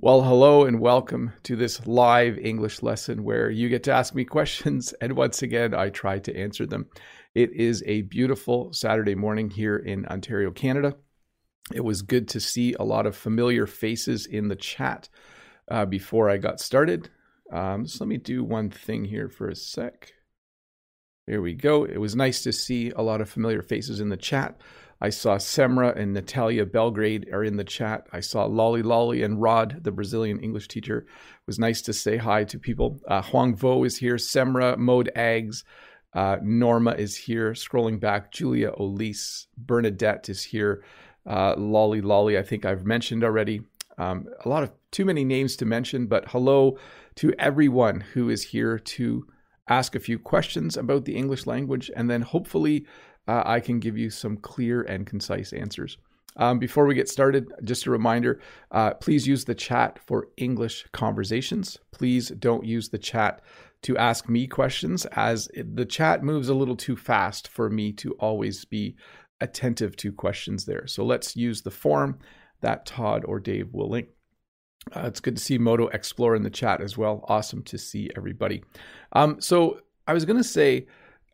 Well, hello and welcome to this live English lesson where you get to ask me questions, and once again, I try to answer them. It is a beautiful Saturday morning here in Ontario, Canada. It was good to see a lot of familiar faces in the chat uh, before I got started. Um, so let me do one thing here for a sec. There we go. It was nice to see a lot of familiar faces in the chat. I saw Semra and Natalia Belgrade are in the chat. I saw Lolly Lolly and Rod, the Brazilian English teacher. It was nice to say hi to people. Uh, Huang Vo is here. Semra, Mode Ags, uh, Norma is here. Scrolling back, Julia Olise, Bernadette is here. Uh, Lolly Lolly, I think I've mentioned already. Um, a lot of too many names to mention, but hello to everyone who is here to ask a few questions about the English language and then hopefully uh, I can give you some clear and concise answers. Um, before we get started, just a reminder uh, please use the chat for English conversations. Please don't use the chat to ask me questions, as the chat moves a little too fast for me to always be attentive to questions there. So let's use the form that Todd or Dave will link. Uh, it's good to see Moto Explore in the chat as well. Awesome to see everybody. Um, so I was going to say,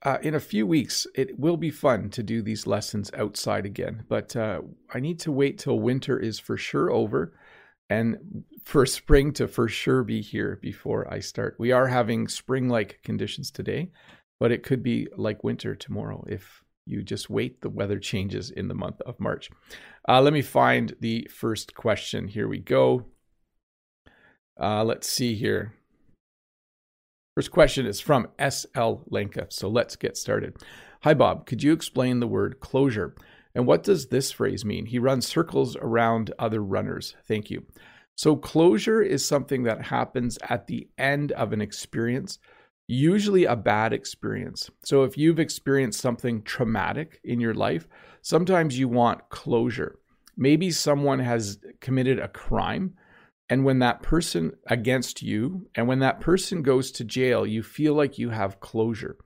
uh, in a few weeks, it will be fun to do these lessons outside again, but uh, I need to wait till winter is for sure over and for spring to for sure be here before I start. We are having spring like conditions today, but it could be like winter tomorrow if you just wait. The weather changes in the month of March. Uh, let me find the first question. Here we go. Uh, let's see here. First question is from SL Lenka. So let's get started. Hi, Bob. Could you explain the word closure? And what does this phrase mean? He runs circles around other runners. Thank you. So, closure is something that happens at the end of an experience, usually a bad experience. So, if you've experienced something traumatic in your life, sometimes you want closure. Maybe someone has committed a crime and when that person against you, and when that person goes to jail, you feel like you have closure.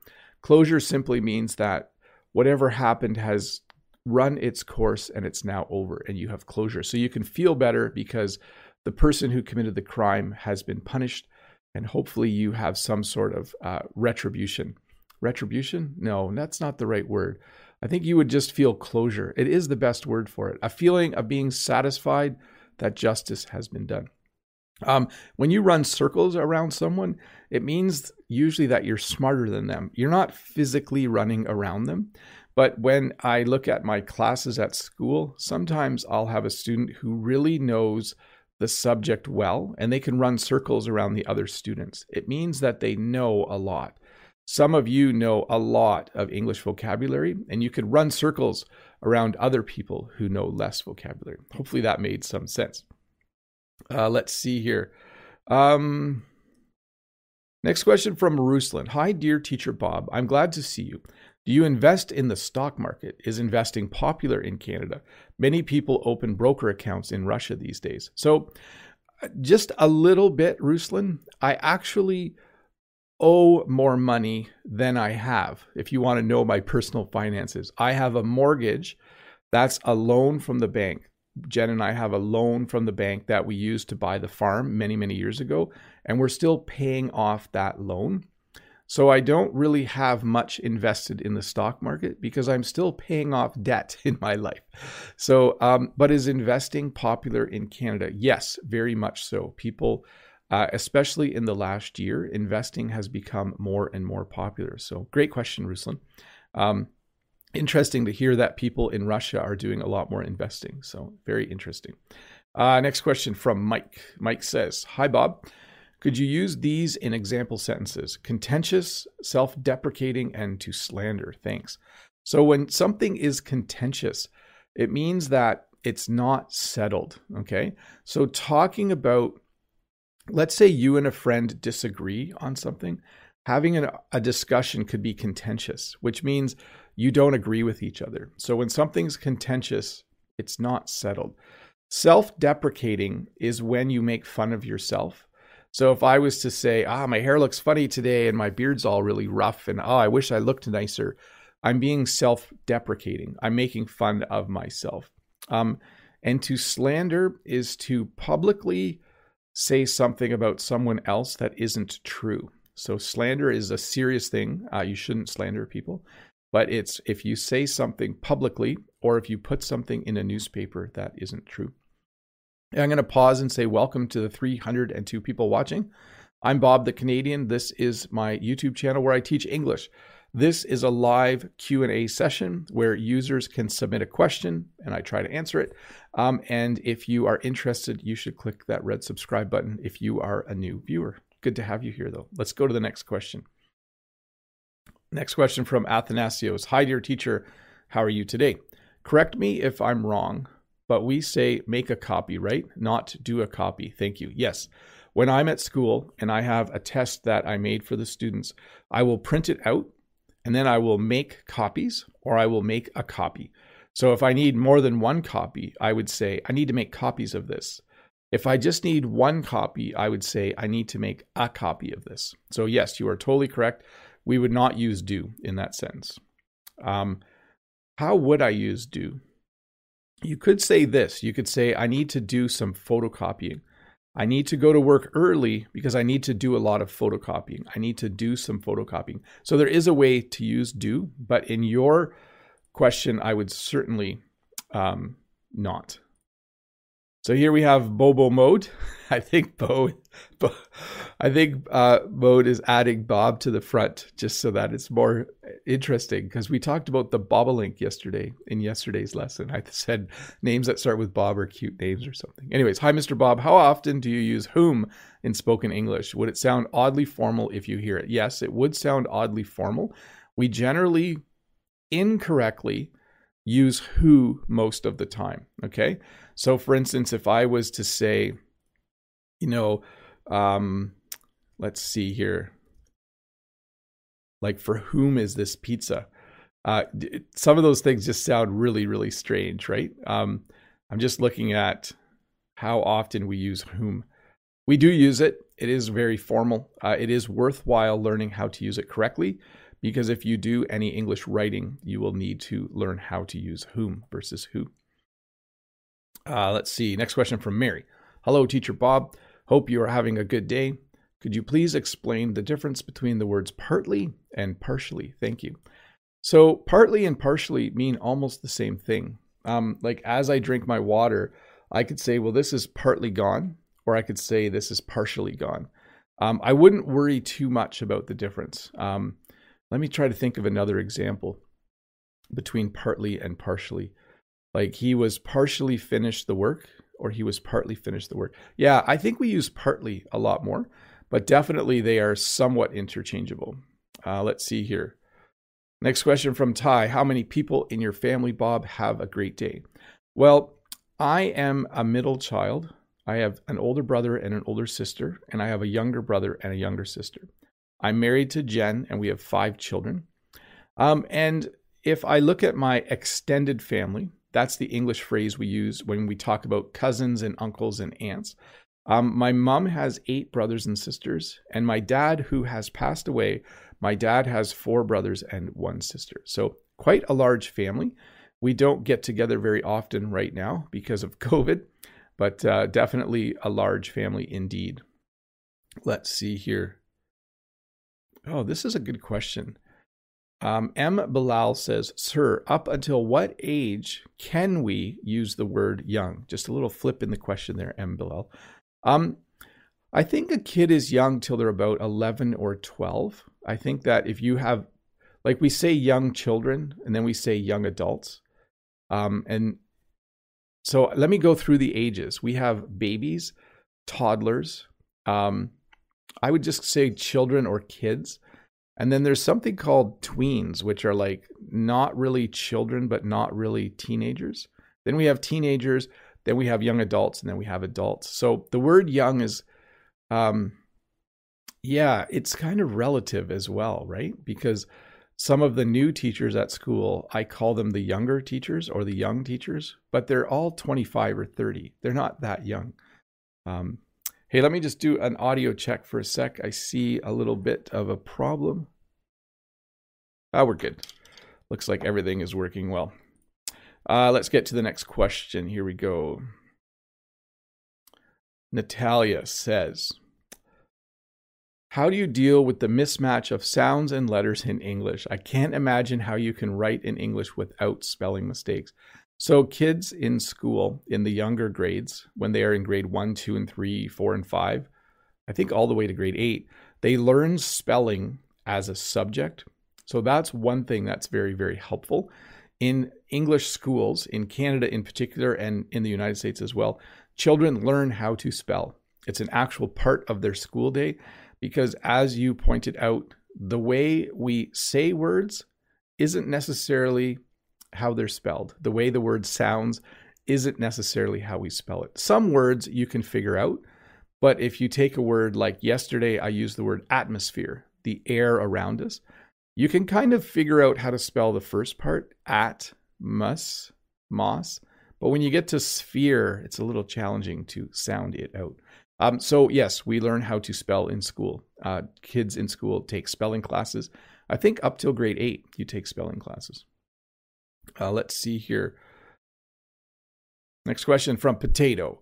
Closure simply means that whatever happened has run its course and it's now over and you have closure. So you can feel better because the person who committed the crime has been punished and hopefully you have some sort of uh, retribution. Retribution? No, that's not the right word. I think you would just feel closure. It is the best word for it. A feeling of being satisfied that justice has been done. Um, when you run circles around someone, it means usually that you're smarter than them. You're not physically running around them. But when I look at my classes at school, sometimes I'll have a student who really knows the subject well and they can run circles around the other students. It means that they know a lot. Some of you know a lot of English vocabulary and you could run circles around other people who know less vocabulary. Hopefully that made some sense. Uh, let's see here. Um, next question from Ruslan. Hi, dear teacher Bob. I'm glad to see you. Do you invest in the stock market? Is investing popular in Canada? Many people open broker accounts in Russia these days. So, uh, just a little bit, Ruslan. I actually owe more money than I have. If you want to know my personal finances, I have a mortgage. That's a loan from the bank. Jen and I have a loan from the bank that we used to buy the farm many, many years ago, and we're still paying off that loan. So I don't really have much invested in the stock market because I'm still paying off debt in my life. So, um, but is investing popular in Canada? Yes, very much so. People, uh, especially in the last year, investing has become more and more popular. So, great question, Ruslan. Um, interesting to hear that people in Russia are doing a lot more investing. So, very interesting. Uh, next question from Mike. Mike says, Hi, Bob. Could you use these in example sentences? Contentious, self deprecating, and to slander. Thanks. So, when something is contentious, it means that it's not settled. Okay. So, talking about, let's say you and a friend disagree on something, having an, a discussion could be contentious, which means you don't agree with each other. So when something's contentious, it's not settled. Self deprecating is when you make fun of yourself. So if I was to say, ah, my hair looks funny today and my beard's all really rough and oh, I wish I looked nicer, I'm being self deprecating. I'm making fun of myself. Um, and to slander is to publicly say something about someone else that isn't true. So slander is a serious thing. Uh, you shouldn't slander people, but it's if you say something publicly or if you put something in a newspaper that isn't true. And I'm going to pause and say welcome to the 302 people watching. I'm Bob the Canadian. This is my YouTube channel where I teach English. This is a live Q&A session where users can submit a question and I try to answer it. Um, and if you are interested, you should click that red subscribe button if you are a new viewer. Good to have you here, though. Let's go to the next question. Next question from Athanasios. Hi, dear teacher. How are you today? Correct me if I'm wrong, but we say make a copy, right? Not do a copy. Thank you. Yes. When I'm at school and I have a test that I made for the students, I will print it out and then I will make copies or I will make a copy. So if I need more than one copy, I would say, I need to make copies of this. If I just need one copy, I would say, I need to make a copy of this. So, yes, you are totally correct. We would not use do in that sense. Um, how would I use do? You could say this you could say, I need to do some photocopying. I need to go to work early because I need to do a lot of photocopying. I need to do some photocopying. So there is a way to use do, but in your question, I would certainly um, not. So here we have Bobo mode. I think Bo, Bo I think uh, mode is adding Bob to the front just so that it's more interesting because we talked about the bobolink yesterday in yesterday's lesson. I said names that start with Bob are cute names or something. Anyways, hi Mr. Bob. How often do you use whom in spoken English? Would it sound oddly formal if you hear it? Yes, it would sound oddly formal. We generally incorrectly use who most of the time. Okay. So, for instance, if I was to say, you know, um, let's see here, like, for whom is this pizza? Uh, some of those things just sound really, really strange, right? Um, I'm just looking at how often we use whom. We do use it. It is very formal. Uh, it is worthwhile learning how to use it correctly because if you do any English writing, you will need to learn how to use whom versus who. Uh, let's see. Next question from Mary. Hello, Teacher Bob. Hope you are having a good day. Could you please explain the difference between the words partly and partially? Thank you. So, partly and partially mean almost the same thing. Um, like, as I drink my water, I could say, well, this is partly gone, or I could say, this is partially gone. Um, I wouldn't worry too much about the difference. Um, let me try to think of another example between partly and partially. Like he was partially finished the work or he was partly finished the work. Yeah, I think we use partly a lot more, but definitely they are somewhat interchangeable. Uh, let's see here. Next question from Ty How many people in your family, Bob, have a great day? Well, I am a middle child. I have an older brother and an older sister, and I have a younger brother and a younger sister. I'm married to Jen, and we have five children. Um, and if I look at my extended family, that's the English phrase we use when we talk about cousins and uncles and aunts. Um, my mom has eight brothers and sisters, and my dad, who has passed away, my dad has four brothers and one sister. So, quite a large family. We don't get together very often right now because of COVID, but uh, definitely a large family indeed. Let's see here. Oh, this is a good question. Um, M. Bilal says, Sir, up until what age can we use the word young? Just a little flip in the question there, M. Bilal. Um, I think a kid is young till they're about 11 or 12. I think that if you have, like we say young children and then we say young adults. Um, and so let me go through the ages. We have babies, toddlers, um, I would just say children or kids. And then there's something called tweens, which are like not really children, but not really teenagers. Then we have teenagers, then we have young adults, and then we have adults. So the word young is, um, yeah, it's kind of relative as well, right? Because some of the new teachers at school, I call them the younger teachers or the young teachers, but they're all 25 or 30. They're not that young. Um, Hey, let me just do an audio check for a sec. I see a little bit of a problem. Ah, we're good. Looks like everything is working well. Uh, let's get to the next question. Here we go. Natalia says, How do you deal with the mismatch of sounds and letters in English? I can't imagine how you can write in English without spelling mistakes. So, kids in school in the younger grades, when they are in grade one, two, and three, four, and five, I think all the way to grade eight, they learn spelling as a subject. So, that's one thing that's very, very helpful. In English schools, in Canada in particular, and in the United States as well, children learn how to spell. It's an actual part of their school day because, as you pointed out, the way we say words isn't necessarily how they're spelled. The way the word sounds isn't necessarily how we spell it. Some words you can figure out, but if you take a word like yesterday, I used the word atmosphere, the air around us, you can kind of figure out how to spell the first part, at, mus, moss. But when you get to sphere, it's a little challenging to sound it out. Um, so, yes, we learn how to spell in school. Uh, kids in school take spelling classes. I think up till grade eight, you take spelling classes. Uh, let's see here. Next question from Potato.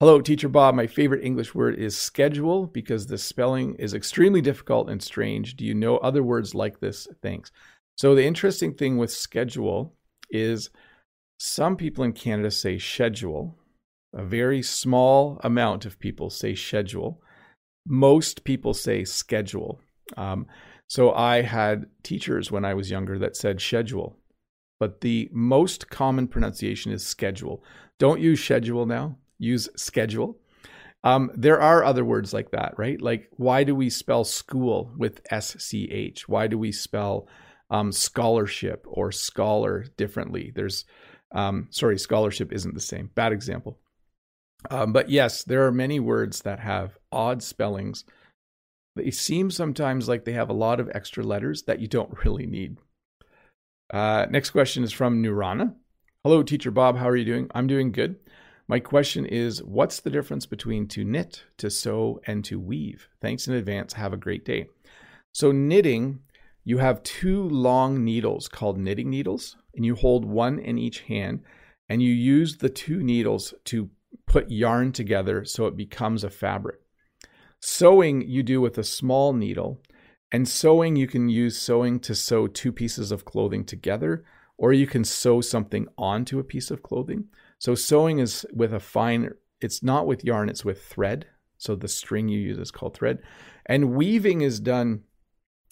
Hello, Teacher Bob. My favorite English word is schedule because the spelling is extremely difficult and strange. Do you know other words like this? Thanks. So, the interesting thing with schedule is some people in Canada say schedule. A very small amount of people say schedule. Most people say schedule. Um, so, I had teachers when I was younger that said schedule but the most common pronunciation is schedule. Don't use schedule now, use schedule. Um, there are other words like that, right? Like, why do we spell school with SCH? Why do we spell um, scholarship or scholar differently? There's, um, sorry, scholarship isn't the same. Bad example. Um, but yes, there are many words that have odd spellings. They seem sometimes like they have a lot of extra letters that you don't really need. Uh, next question is from Nurana. Hello, Teacher Bob. How are you doing? I'm doing good. My question is What's the difference between to knit, to sew, and to weave? Thanks in advance. Have a great day. So, knitting, you have two long needles called knitting needles, and you hold one in each hand, and you use the two needles to put yarn together so it becomes a fabric. Sewing, you do with a small needle, and sewing, you can use sewing to sew two pieces of clothing together, or you can sew something onto a piece of clothing. So sewing is with a fine, it's not with yarn, it's with thread. So the string you use is called thread. And weaving is done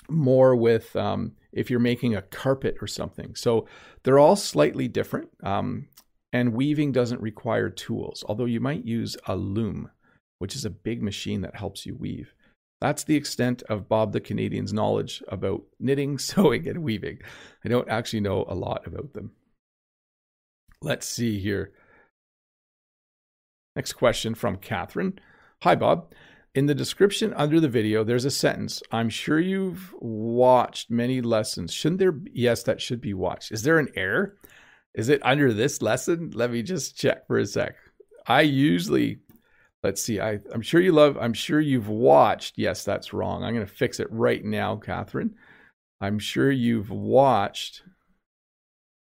more with um, if you're making a carpet or something. So they're all slightly different. Um, and weaving doesn't require tools, although you might use a loom, which is a big machine that helps you weave. That's the extent of Bob the Canadian's knowledge about knitting, sewing, and weaving. I don't actually know a lot about them. Let's see here. Next question from Catherine. Hi, Bob. In the description under the video, there's a sentence. I'm sure you've watched many lessons. Shouldn't there? Be? Yes, that should be watched. Is there an error? Is it under this lesson? Let me just check for a sec. I usually Let's see. I, I'm sure you love, I'm sure you've watched. Yes, that's wrong. I'm going to fix it right now, Catherine. I'm sure you've watched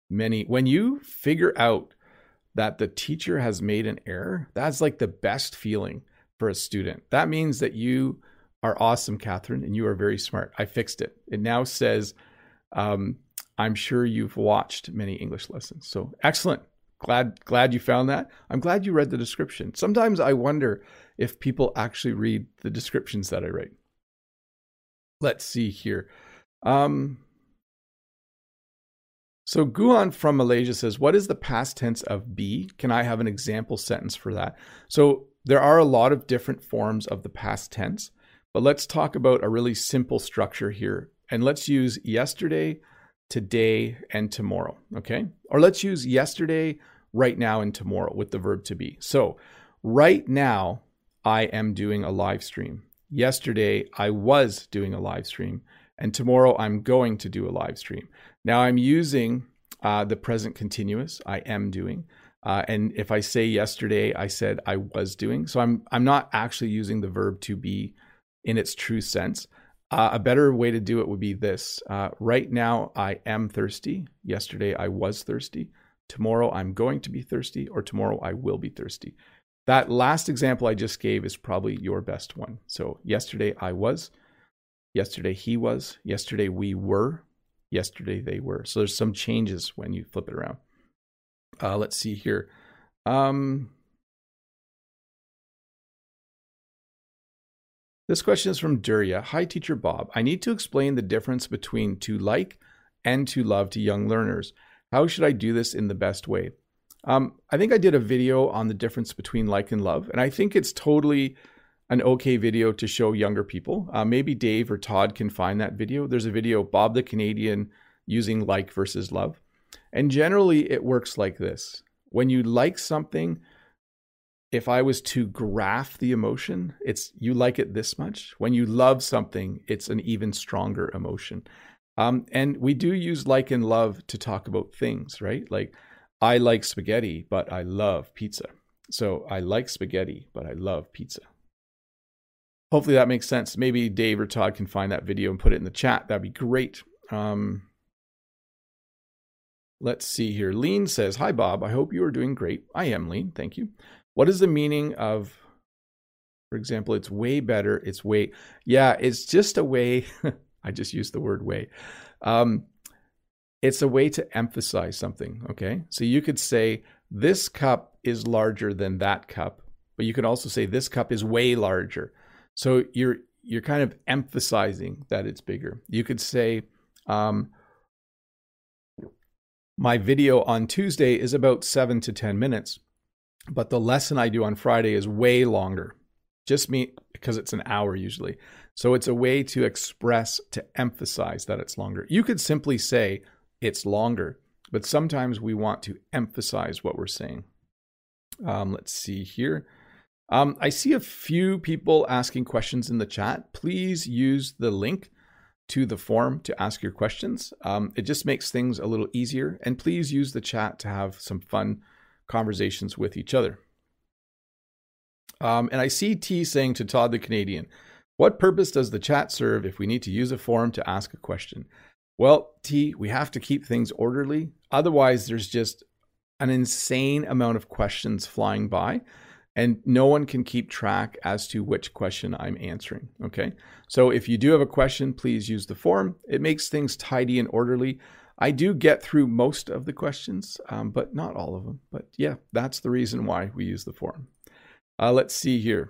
many. When you figure out that the teacher has made an error, that's like the best feeling for a student. That means that you are awesome, Catherine, and you are very smart. I fixed it. It now says, um, I'm sure you've watched many English lessons. So excellent glad glad you found that. I'm glad you read the description. Sometimes I wonder if people actually read the descriptions that I write. Let's see here. Um, so Guan from Malaysia says, "What is the past tense of be? Can I have an example sentence for that?" So there are a lot of different forms of the past tense, but let's talk about a really simple structure here. And let's use yesterday, today, and tomorrow. Okay. Or let's use yesterday, right now, and tomorrow with the verb to be. So, right now, I am doing a live stream. Yesterday, I was doing a live stream. And tomorrow, I'm going to do a live stream. Now, I'm using uh, the present continuous. I am doing. Uh, and if I say yesterday, I said I was doing. So I'm I'm not actually using the verb to be in its true sense. Uh, a better way to do it would be this uh, Right now, I am thirsty. Yesterday, I was thirsty. Tomorrow, I'm going to be thirsty, or tomorrow, I will be thirsty. that last example I just gave is probably your best one. So yesterday I was, yesterday he was, yesterday we were, yesterday they were. So there's some changes when you flip it around. Uh, let's see here. Um, this question is from Durya. Hi, Teacher Bob. I need to explain the difference between to like and to love to young learners. How should I do this in the best way? Um, I think I did a video on the difference between like and love, and I think it's totally an okay video to show younger people. Uh, maybe Dave or Todd can find that video. There's a video, Bob the Canadian using like versus love. And generally, it works like this when you like something, if I was to graph the emotion, it's you like it this much. When you love something, it's an even stronger emotion. Um, and we do use like and love to talk about things, right? Like, I like spaghetti, but I love pizza. So I like spaghetti, but I love pizza. Hopefully that makes sense. Maybe Dave or Todd can find that video and put it in the chat. That'd be great. Um, let's see here. Lean says, Hi, Bob. I hope you are doing great. I am Lean. Thank you. What is the meaning of, for example, it's way better? It's way, yeah, it's just a way. I just used the word way. Um, it's a way to emphasize something. Okay. So you could say, This cup is larger than that cup, but you could also say, This cup is way larger. So you're you're kind of emphasizing that it's bigger. You could say, um, my video on Tuesday is about seven to 10 minutes, but the lesson I do on Friday is way longer. Just me, because it's an hour usually. So it's a way to express, to emphasize that it's longer. You could simply say it's longer, but sometimes we want to emphasize what we're saying. Um, let's see here. Um, I see a few people asking questions in the chat. Please use the link to the form to ask your questions. Um, it just makes things a little easier. And please use the chat to have some fun conversations with each other. Um, and I see T saying to Todd the Canadian, What purpose does the chat serve if we need to use a forum to ask a question? Well, T, we have to keep things orderly. Otherwise, there's just an insane amount of questions flying by and no one can keep track as to which question I'm answering. Okay. So if you do have a question, please use the forum. It makes things tidy and orderly. I do get through most of the questions, um, but not all of them. But yeah, that's the reason why we use the forum. Uh, let's see here.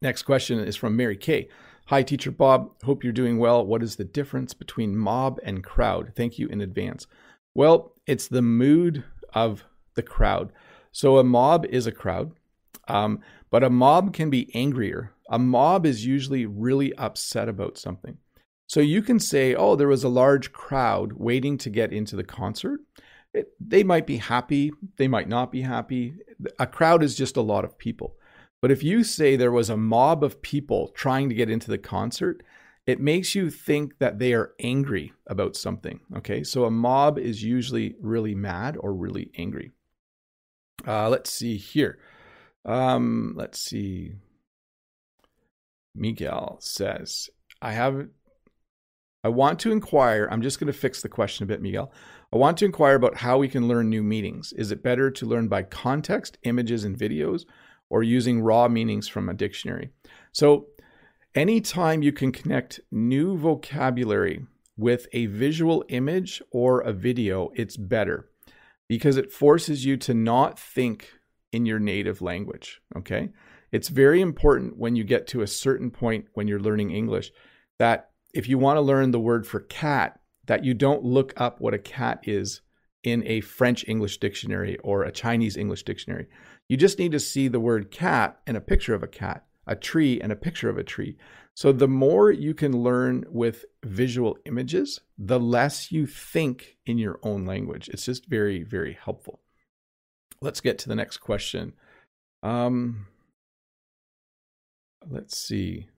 Next question is from Mary Kay. Hi, Teacher Bob. Hope you're doing well. What is the difference between mob and crowd? Thank you in advance. Well, it's the mood of the crowd. So a mob is a crowd, um, but a mob can be angrier. A mob is usually really upset about something. So you can say, oh, there was a large crowd waiting to get into the concert. It, they might be happy, they might not be happy. A crowd is just a lot of people. But if you say there was a mob of people trying to get into the concert, it makes you think that they are angry about something. Okay, so a mob is usually really mad or really angry. Uh, let's see here. Um, let's see. Miguel says, I have I want to inquire. I'm just going to fix the question a bit, Miguel. I want to inquire about how we can learn new meanings. Is it better to learn by context, images, and videos, or using raw meanings from a dictionary? So, anytime you can connect new vocabulary with a visual image or a video, it's better because it forces you to not think in your native language. Okay. It's very important when you get to a certain point when you're learning English that if you want to learn the word for cat, that you don't look up what a cat is in a French English dictionary or a Chinese English dictionary. You just need to see the word cat and a picture of a cat, a tree and a picture of a tree. So the more you can learn with visual images, the less you think in your own language. It's just very, very helpful let's get to the next question. Um, let's see.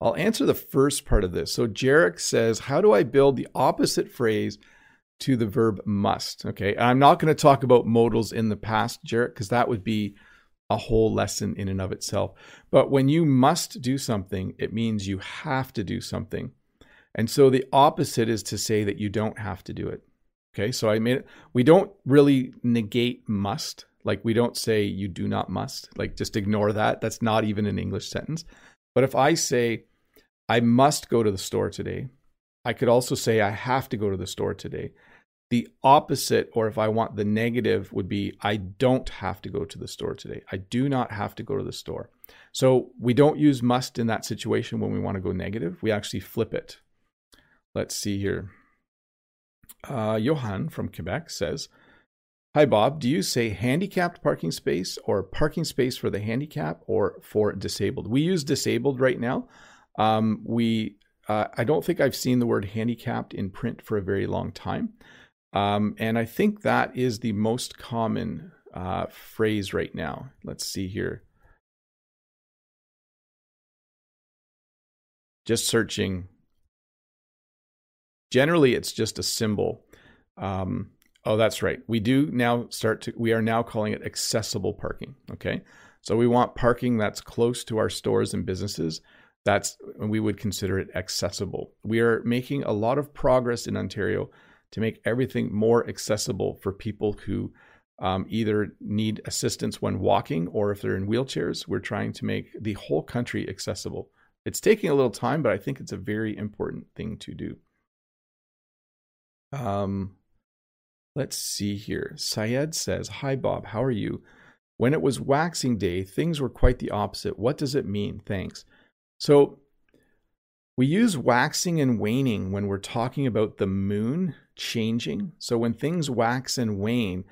I'll answer the first part of this. So Jarek says, How do I build the opposite phrase to the verb must? Okay. I'm not going to talk about modals in the past, Jarek, because that would be a whole lesson in and of itself. But when you must do something, it means you have to do something. And so the opposite is to say that you don't have to do it. Okay, so I made it. We don't really negate must. Like we don't say you do not must. Like just ignore that. That's not even an English sentence. But if I say I must go to the store today, I could also say I have to go to the store today. The opposite, or if I want the negative, would be I don't have to go to the store today. I do not have to go to the store. So we don't use must in that situation when we want to go negative. We actually flip it. Let's see here. Uh, Johan from Quebec says, Hi, Bob. Do you say handicapped parking space or parking space for the handicap or for disabled? We use disabled right now. Um, we, uh, I don't think I've seen the word handicapped in print for a very long time. Um, and I think that is the most common uh, phrase right now. Let's see here. Just searching Generally, it's just a symbol. Um, oh, that's right. We do now start to, we are now calling it accessible parking. Okay. So we want parking that's close to our stores and businesses. That's, we would consider it accessible. We are making a lot of progress in Ontario to make everything more accessible for people who um, either need assistance when walking or if they're in wheelchairs. We're trying to make the whole country accessible. It's taking a little time, but I think it's a very important thing to do. Um, let's see here. Syed says, Hi, Bob. How are you? When it was waxing day, things were quite the opposite. What does it mean? Thanks. So, we use waxing and waning when we're talking about the moon changing. So when things wax and wane,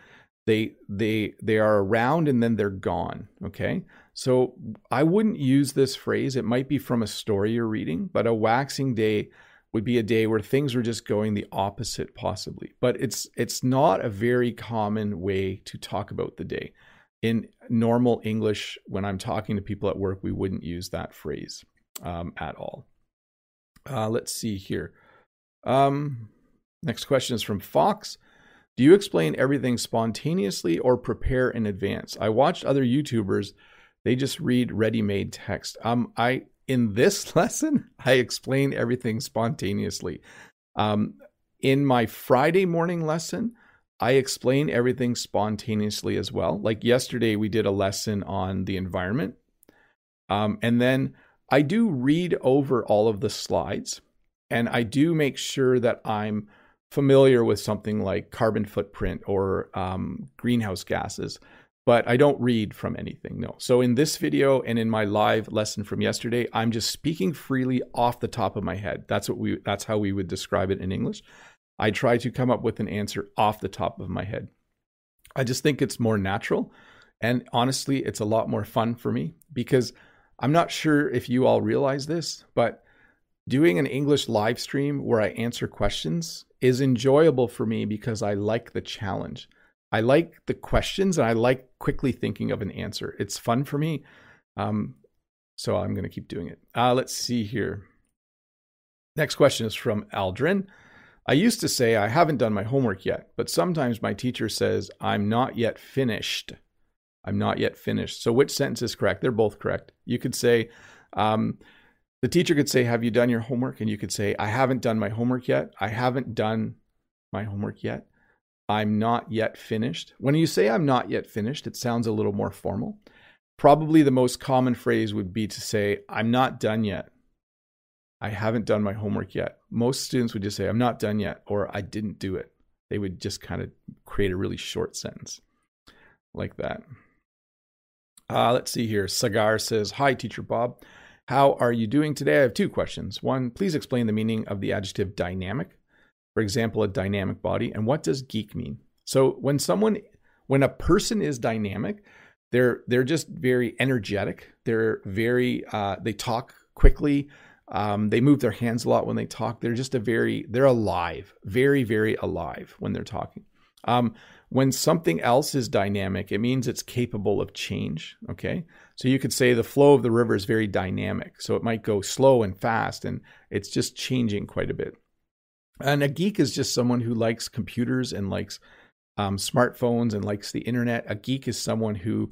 they they they are around and then they're gone, okay? So I wouldn't use this phrase. It might be from a story you're reading, but a waxing day would be a day where things were just going the opposite possibly but it's it's not a very common way to talk about the day in normal english when i'm talking to people at work we wouldn't use that phrase um, at all uh, let's see here um, next question is from fox do you explain everything spontaneously or prepare in advance i watched other youtubers they just read ready-made text um, i in this lesson, I explain everything spontaneously. Um, in my Friday morning lesson, I explain everything spontaneously as well. Like yesterday, we did a lesson on the environment. Um, and then I do read over all of the slides and I do make sure that I'm familiar with something like carbon footprint or um, greenhouse gases but I don't read from anything, no. So in this video and in my live lesson from yesterday, I'm just speaking freely off the top of my head. That's what we that's how we would describe it in English. I try to come up with an answer off the top of my head. I just think it's more natural and honestly, it's a lot more fun for me because I'm not sure if you all realize this, but doing an English live stream where I answer questions is enjoyable for me because I like the challenge. I like the questions and I like quickly thinking of an answer. It's fun for me. Um, so I'm going to keep doing it. Uh, let's see here. Next question is from Aldrin. I used to say I haven't done my homework yet, but sometimes my teacher says I'm not yet finished. I'm not yet finished. So which sentence is correct? They're both correct. You could say, um, the teacher could say, Have you done your homework? And you could say, I haven't done my homework yet. I haven't done my homework yet. I'm not yet finished. When you say I'm not yet finished, it sounds a little more formal. Probably the most common phrase would be to say, I'm not done yet. I haven't done my homework yet. Most students would just say, I'm not done yet, or I didn't do it. They would just kind of create a really short sentence like that. Uh, let's see here. Sagar says, Hi, Teacher Bob. How are you doing today? I have two questions. One, please explain the meaning of the adjective dynamic for example, a dynamic body. And what does geek mean? So when someone, when a person is dynamic, they're they're just very energetic. They're very uh, they talk quickly. Um, they move their hands a lot when they talk. They're just a very they're alive, very very alive when they're talking. Um, when something else is dynamic, it means it's capable of change. Okay, so you could say the flow of the river is very dynamic. So it might go slow and fast, and it's just changing quite a bit. And a geek is just someone who likes computers and likes um, smartphones and likes the internet. A geek is someone who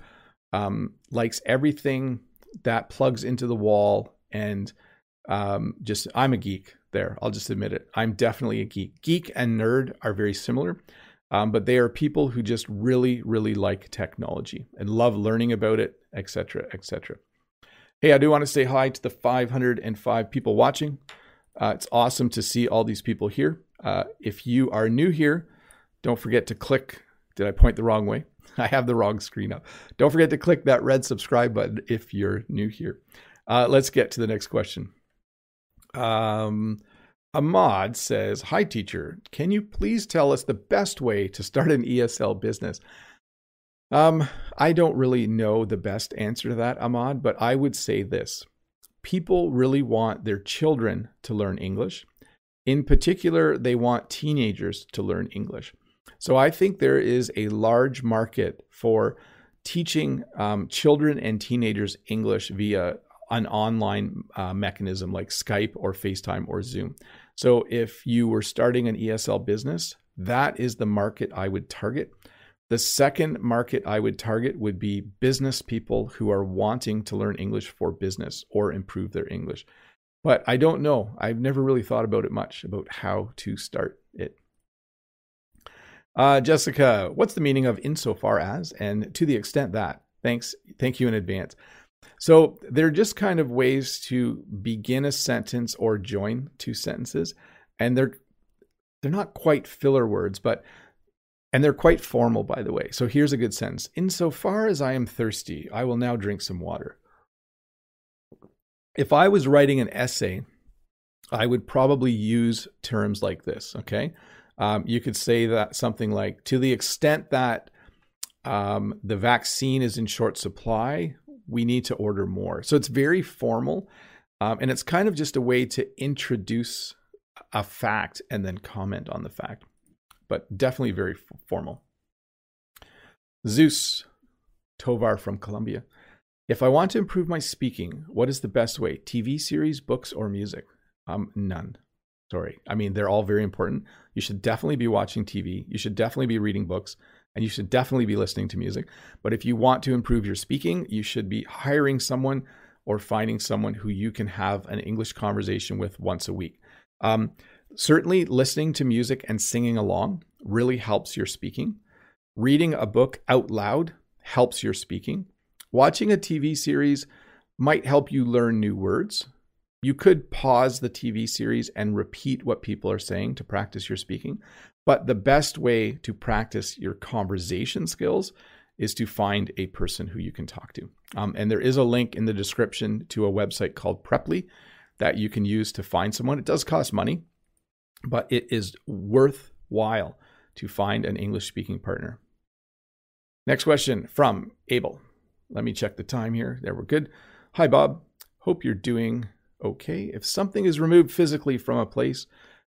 um, likes everything that plugs into the wall and um, just, I'm a geek there. I'll just admit it. I'm definitely a geek. Geek and nerd are very similar. Um, but they are people who just really, really like technology and love learning about it, etc., etc. Hey, I do want to say hi to the 505 people watching. Uh, it's awesome to see all these people here. Uh, if you are new here, don't forget to click. Did I point the wrong way? I have the wrong screen up. Don't forget to click that red subscribe button if you're new here. Uh, let's get to the next question. Um, Ahmad says, Hi, teacher. Can you please tell us the best way to start an ESL business? Um, I don't really know the best answer to that, Ahmad, but I would say this people really want their children to learn English. In particular, they want teenagers to learn English. So I think there is a large market for teaching um, children and teenagers English via an online uh, mechanism like Skype or FaceTime or Zoom. So if you were starting an ESL business, that is the market I would target. The second market I would target would be business people who are wanting to learn English for business or improve their English. But I don't know. I've never really thought about it much about how to start it. Uh, Jessica, what's the meaning of insofar as and to the extent that? Thanks. Thank you in advance. So they're just kind of ways to begin a sentence or join two sentences. And they're they're not quite filler words, but and they're quite formal, by the way. So here's a good sentence Insofar as I am thirsty, I will now drink some water. If I was writing an essay, I would probably use terms like this, okay? Um, you could say that something like, to the extent that um, the vaccine is in short supply, we need to order more. So it's very formal. Um, and it's kind of just a way to introduce a fact and then comment on the fact but definitely very f- formal. Zeus, Tovar from Colombia. If I want to improve my speaking, what is the best way? TV series, books, or music? Um, none. Sorry. I mean, they're all very important. You should definitely be watching TV. You should definitely be reading books, and you should definitely be listening to music. But if you want to improve your speaking, you should be hiring someone or finding someone who you can have an English conversation with once a week. Um, Certainly, listening to music and singing along really helps your speaking. Reading a book out loud helps your speaking. Watching a TV series might help you learn new words. You could pause the TV series and repeat what people are saying to practice your speaking. But the best way to practice your conversation skills is to find a person who you can talk to. Um, and there is a link in the description to a website called Preply that you can use to find someone. It does cost money, but it is worthwhile to find an English speaking partner. Next question from Abel. Let me check the time here. There, we're good. Hi, Bob. Hope you're doing okay. If something is removed physically from a place,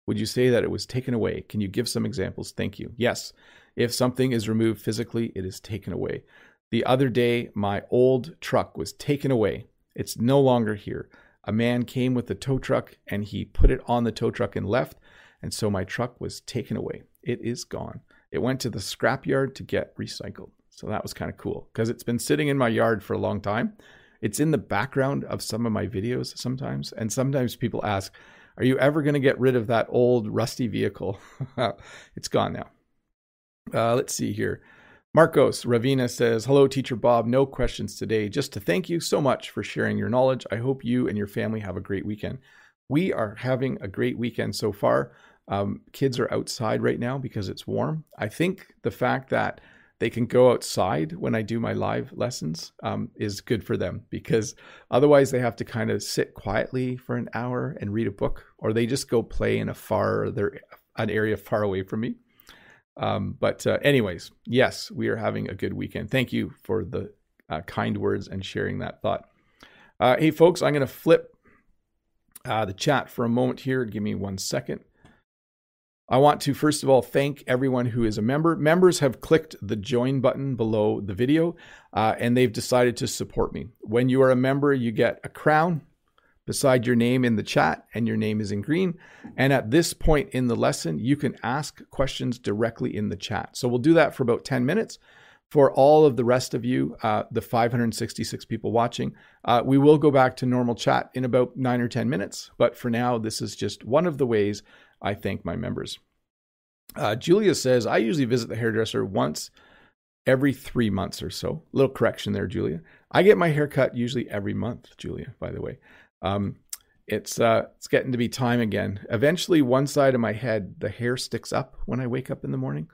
would you say that it was taken away? Can you give some examples? Thank you. Yes. If something is removed physically, it is taken away. The other day, my old truck was taken away. It's no longer here. A man came with the tow truck and he put it on the tow truck and left. And so my truck was taken away. It is gone. It went to the scrapyard to get recycled. So that was kind of cool because it's been sitting in my yard for a long time. It's in the background of some of my videos sometimes. And sometimes people ask, Are you ever going to get rid of that old rusty vehicle? it's gone now. Uh, let's see here. Marcos Ravina says, Hello, Teacher Bob. No questions today. Just to thank you so much for sharing your knowledge. I hope you and your family have a great weekend. We are having a great weekend so far. Um, kids are outside right now because it's warm. I think the fact that they can go outside when I do my live lessons um, is good for them because otherwise they have to kind of sit quietly for an hour and read a book, or they just go play in a far they're an area far away from me. Um, but uh, anyways, yes, we are having a good weekend. Thank you for the uh, kind words and sharing that thought. Uh, hey, folks, I'm going to flip uh, the chat for a moment here. Give me one second. I want to first of all thank everyone who is a member. Members have clicked the join button below the video uh, and they've decided to support me. When you are a member, you get a crown beside your name in the chat and your name is in green. And at this point in the lesson, you can ask questions directly in the chat. So we'll do that for about 10 minutes. For all of the rest of you, uh, the 566 people watching, uh, we will go back to normal chat in about nine or 10 minutes. But for now, this is just one of the ways I thank my members. Uh, Julia says, I usually visit the hairdresser once every three months or so. Little correction there, Julia. I get my hair cut usually every month, Julia, by the way. Um, it's uh, it's getting to be time again. Eventually, one side of my head, the hair sticks up when I wake up in the morning,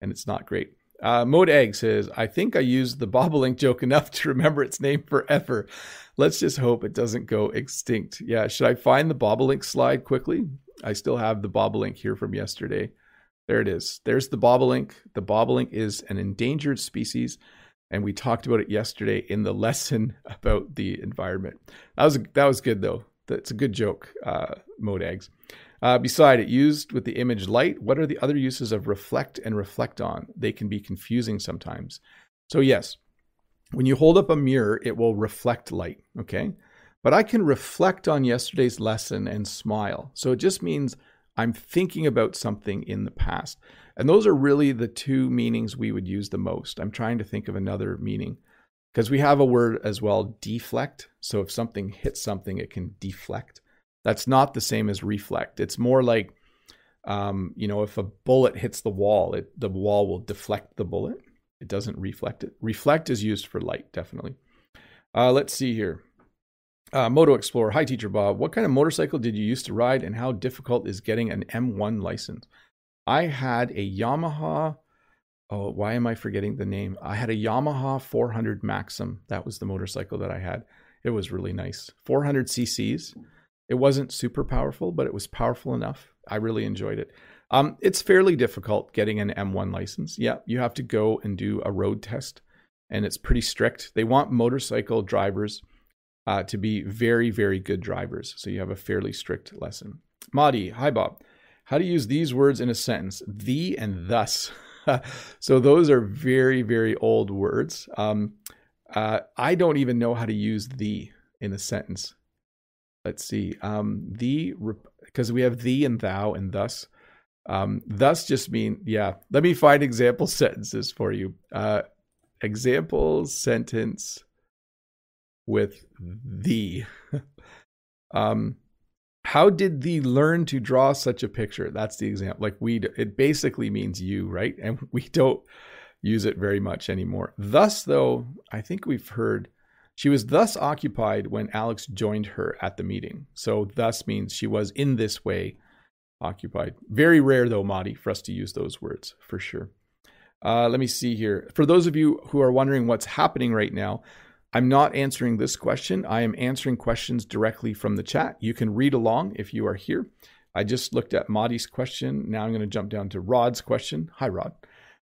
and it's not great. Uh, Mode Egg says, I think I used the bobolink joke enough to remember its name forever. Let's just hope it doesn't go extinct. Yeah, should I find the bobolink slide quickly? I still have the bobolink here from yesterday. There it is. There's the bobolink. The bobolink is an endangered species, and we talked about it yesterday in the lesson about the environment. That was that was good though. That's a good joke, uh, Mode Eggs. Uh, beside it, used with the image light, what are the other uses of reflect and reflect on? They can be confusing sometimes. So, yes, when you hold up a mirror, it will reflect light, okay? But I can reflect on yesterday's lesson and smile. So it just means I'm thinking about something in the past. And those are really the two meanings we would use the most. I'm trying to think of another meaning because we have a word as well, deflect. So if something hits something, it can deflect. That's not the same as reflect. It's more like, um, you know, if a bullet hits the wall, it, the wall will deflect the bullet. It doesn't reflect it. Reflect is used for light, definitely. Uh, let's see here. Uh, Moto Explorer. Hi, Teacher Bob. What kind of motorcycle did you used to ride, and how difficult is getting an M1 license? I had a Yamaha. Oh, why am I forgetting the name? I had a Yamaha 400 Maxim. That was the motorcycle that I had. It was really nice. 400 cc's. It wasn't super powerful, but it was powerful enough. I really enjoyed it. Um, it's fairly difficult getting an M1 license. Yeah, you have to go and do a road test, and it's pretty strict. They want motorcycle drivers uh, to be very, very good drivers. So you have a fairly strict lesson. Madi, hi Bob. How to use these words in a sentence? The and thus. so those are very, very old words. Um, uh, I don't even know how to use the in a sentence let's see um the because we have thee and thou and thus um thus just mean yeah let me find example sentences for you uh example sentence with thee um how did thee learn to draw such a picture that's the example like we it basically means you right and we don't use it very much anymore thus though i think we've heard she was thus occupied when Alex joined her at the meeting. So, thus means she was in this way occupied. Very rare, though, Madi, for us to use those words for sure. Uh, let me see here. For those of you who are wondering what's happening right now, I'm not answering this question. I am answering questions directly from the chat. You can read along if you are here. I just looked at Madi's question. Now I'm going to jump down to Rod's question. Hi, Rod.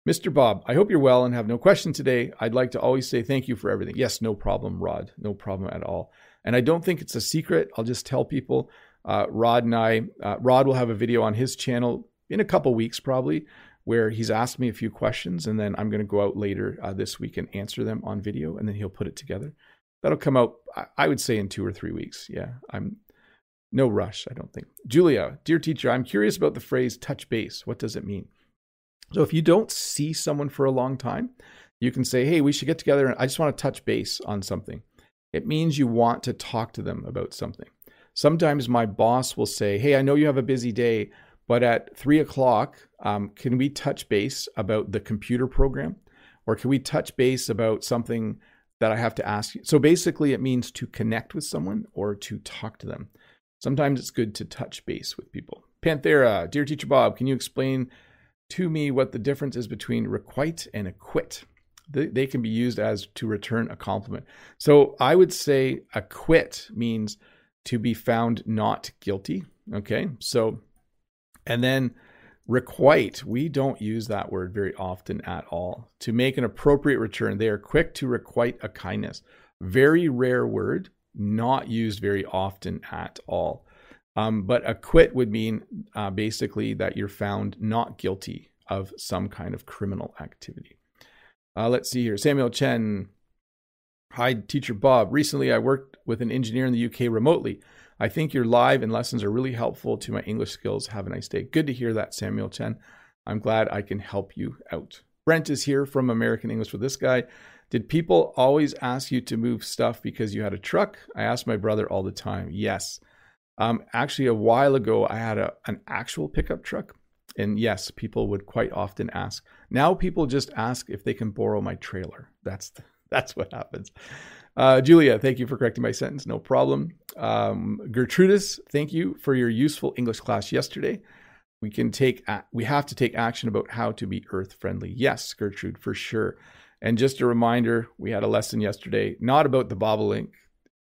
Mr. Bob, I hope you're well and have no question today. I'd like to always say thank you for everything. Yes, no problem, Rod. No problem at all. And I don't think it's a secret. I'll just tell people uh, Rod and I, uh, Rod will have a video on his channel in a couple weeks probably where he's asked me a few questions and then I'm going to go out later uh, this week and answer them on video and then he'll put it together. That'll come out, I would say, in two or three weeks. Yeah, I'm no rush, I don't think. Julia, dear teacher, I'm curious about the phrase touch base. What does it mean? So if you don't see someone for a long time, you can say, hey, we should get together and I just want to touch base on something. It means you want to talk to them about something. Sometimes my boss will say, hey, I know you have a busy day, but at three o'clock, um, can we touch base about the computer program? Or can we touch base about something that I have to ask you? So basically, it means to connect with someone or to talk to them. Sometimes it's good to touch base with people. Panthera, dear teacher Bob, can you explain to me what the difference is between requite and acquit. They, they can be used as to return a compliment. So I would say acquit means to be found not guilty. Okay. So, and then requite, we don't use that word very often at all. To make an appropriate return, they are quick to requite a kindness. Very rare word, not used very often at all. Um, but acquit would mean uh, basically that you're found not guilty of some kind of criminal activity. Uh, let's see here. Samuel Chen. Hi, Teacher Bob. Recently, I worked with an engineer in the UK remotely. I think your live and lessons are really helpful to my English skills. Have a nice day. Good to hear that, Samuel Chen. I'm glad I can help you out. Brent is here from American English with this guy. Did people always ask you to move stuff because you had a truck? I ask my brother all the time. Yes. Um, actually, a while ago, I had a, an actual pickup truck. And yes, people would quite often ask. Now people just ask if they can borrow my trailer. That's the, that's what happens. Uh, Julia, thank you for correcting my sentence. No problem. Um, Gertrudis, thank you for your useful English class yesterday. We can take we have to take action about how to be earth friendly. Yes, Gertrude, for sure. And just a reminder, we had a lesson yesterday, not about the bobolink,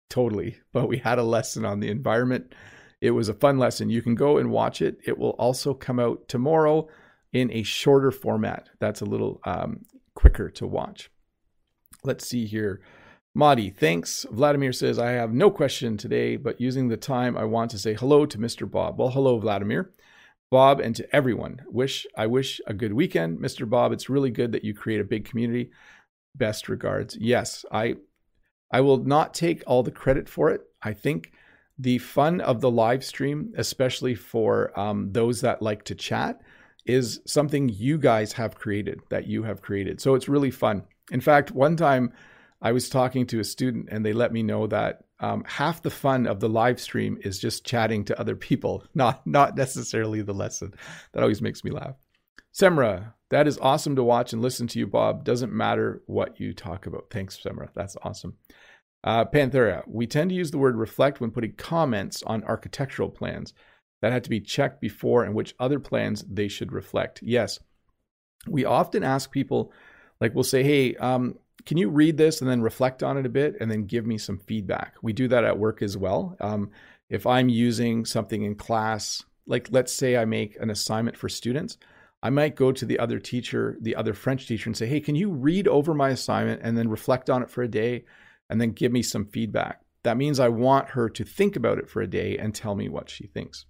totally, but we had a lesson on the environment. It was a fun lesson. You can go and watch it. It will also come out tomorrow in a shorter format. That's a little um, quicker to watch. Let's see here. Madi, thanks. Vladimir says, I have no question today, but using the time, I want to say hello to Mr. Bob. Well, hello, Vladimir. Bob, and to everyone. Wish I wish a good weekend, Mr. Bob. It's really good that you create a big community. Best regards. Yes, I I will not take all the credit for it. I think the fun of the live stream, especially for um, those that like to chat, is something you guys have created, that you have created. So it's really fun. In fact, one time I was talking to a student and they let me know that um, half the fun of the live stream is just chatting to other people, not not necessarily the lesson. That always makes me laugh. Semra, that is awesome to watch and listen to you, Bob. Doesn't matter what you talk about. Thanks, Semra. That's awesome. Uh, Panthera, we tend to use the word reflect when putting comments on architectural plans that had to be checked before and which other plans they should reflect. Yes, we often ask people, like we'll say, hey, um, can you read this and then reflect on it a bit and then give me some feedback? We do that at work as well. Um, if I'm using something in class, like let's say I make an assignment for students, I might go to the other teacher, the other French teacher, and say, hey, can you read over my assignment and then reflect on it for a day and then give me some feedback? That means I want her to think about it for a day and tell me what she thinks.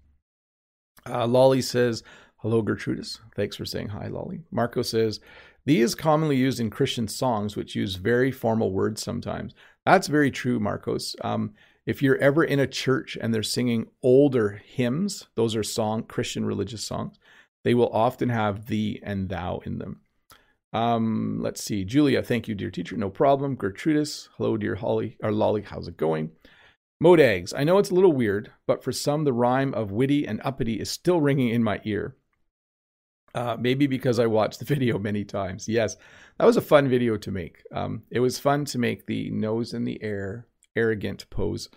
Uh, Lolly says, Hello, Gertrudis. Thanks for saying hi, Lolly. Marco says, these is commonly used in Christian songs, which use very formal words sometimes. That's very true, Marcos. Um, if you're ever in a church and they're singing older hymns, those are song Christian religious songs. They will often have thee and thou in them. Um, let's see, Julia. Thank you, dear teacher. No problem. Gertrudis. Hello, dear Holly or Lolly. How's it going? Modags. I know it's a little weird, but for some, the rhyme of witty and uppity is still ringing in my ear. Uh, maybe because I watched the video many times. Yes, that was a fun video to make. Um, it was fun to make the nose in the air, arrogant pose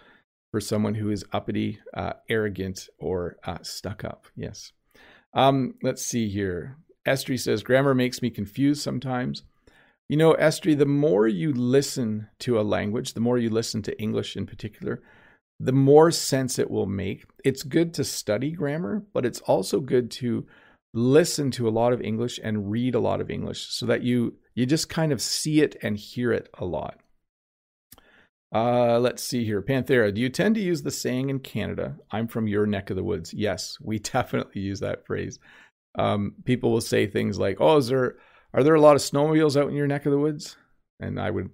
for someone who is uppity, uh, arrogant, or uh, stuck up. Yes. Um, let's see here. Estri says, grammar makes me confused sometimes. You know, Estri, the more you listen to a language, the more you listen to English in particular, the more sense it will make. It's good to study grammar, but it's also good to listen to a lot of English and read a lot of English so that you you just kind of see it and hear it a lot. Uh, let's see here. Panthera, do you tend to use the saying in Canada, I'm from your neck of the woods? Yes, we definitely use that phrase. Um, people will say things like, Oh, is there are there a lot of snowmobiles out in your neck of the woods? And I would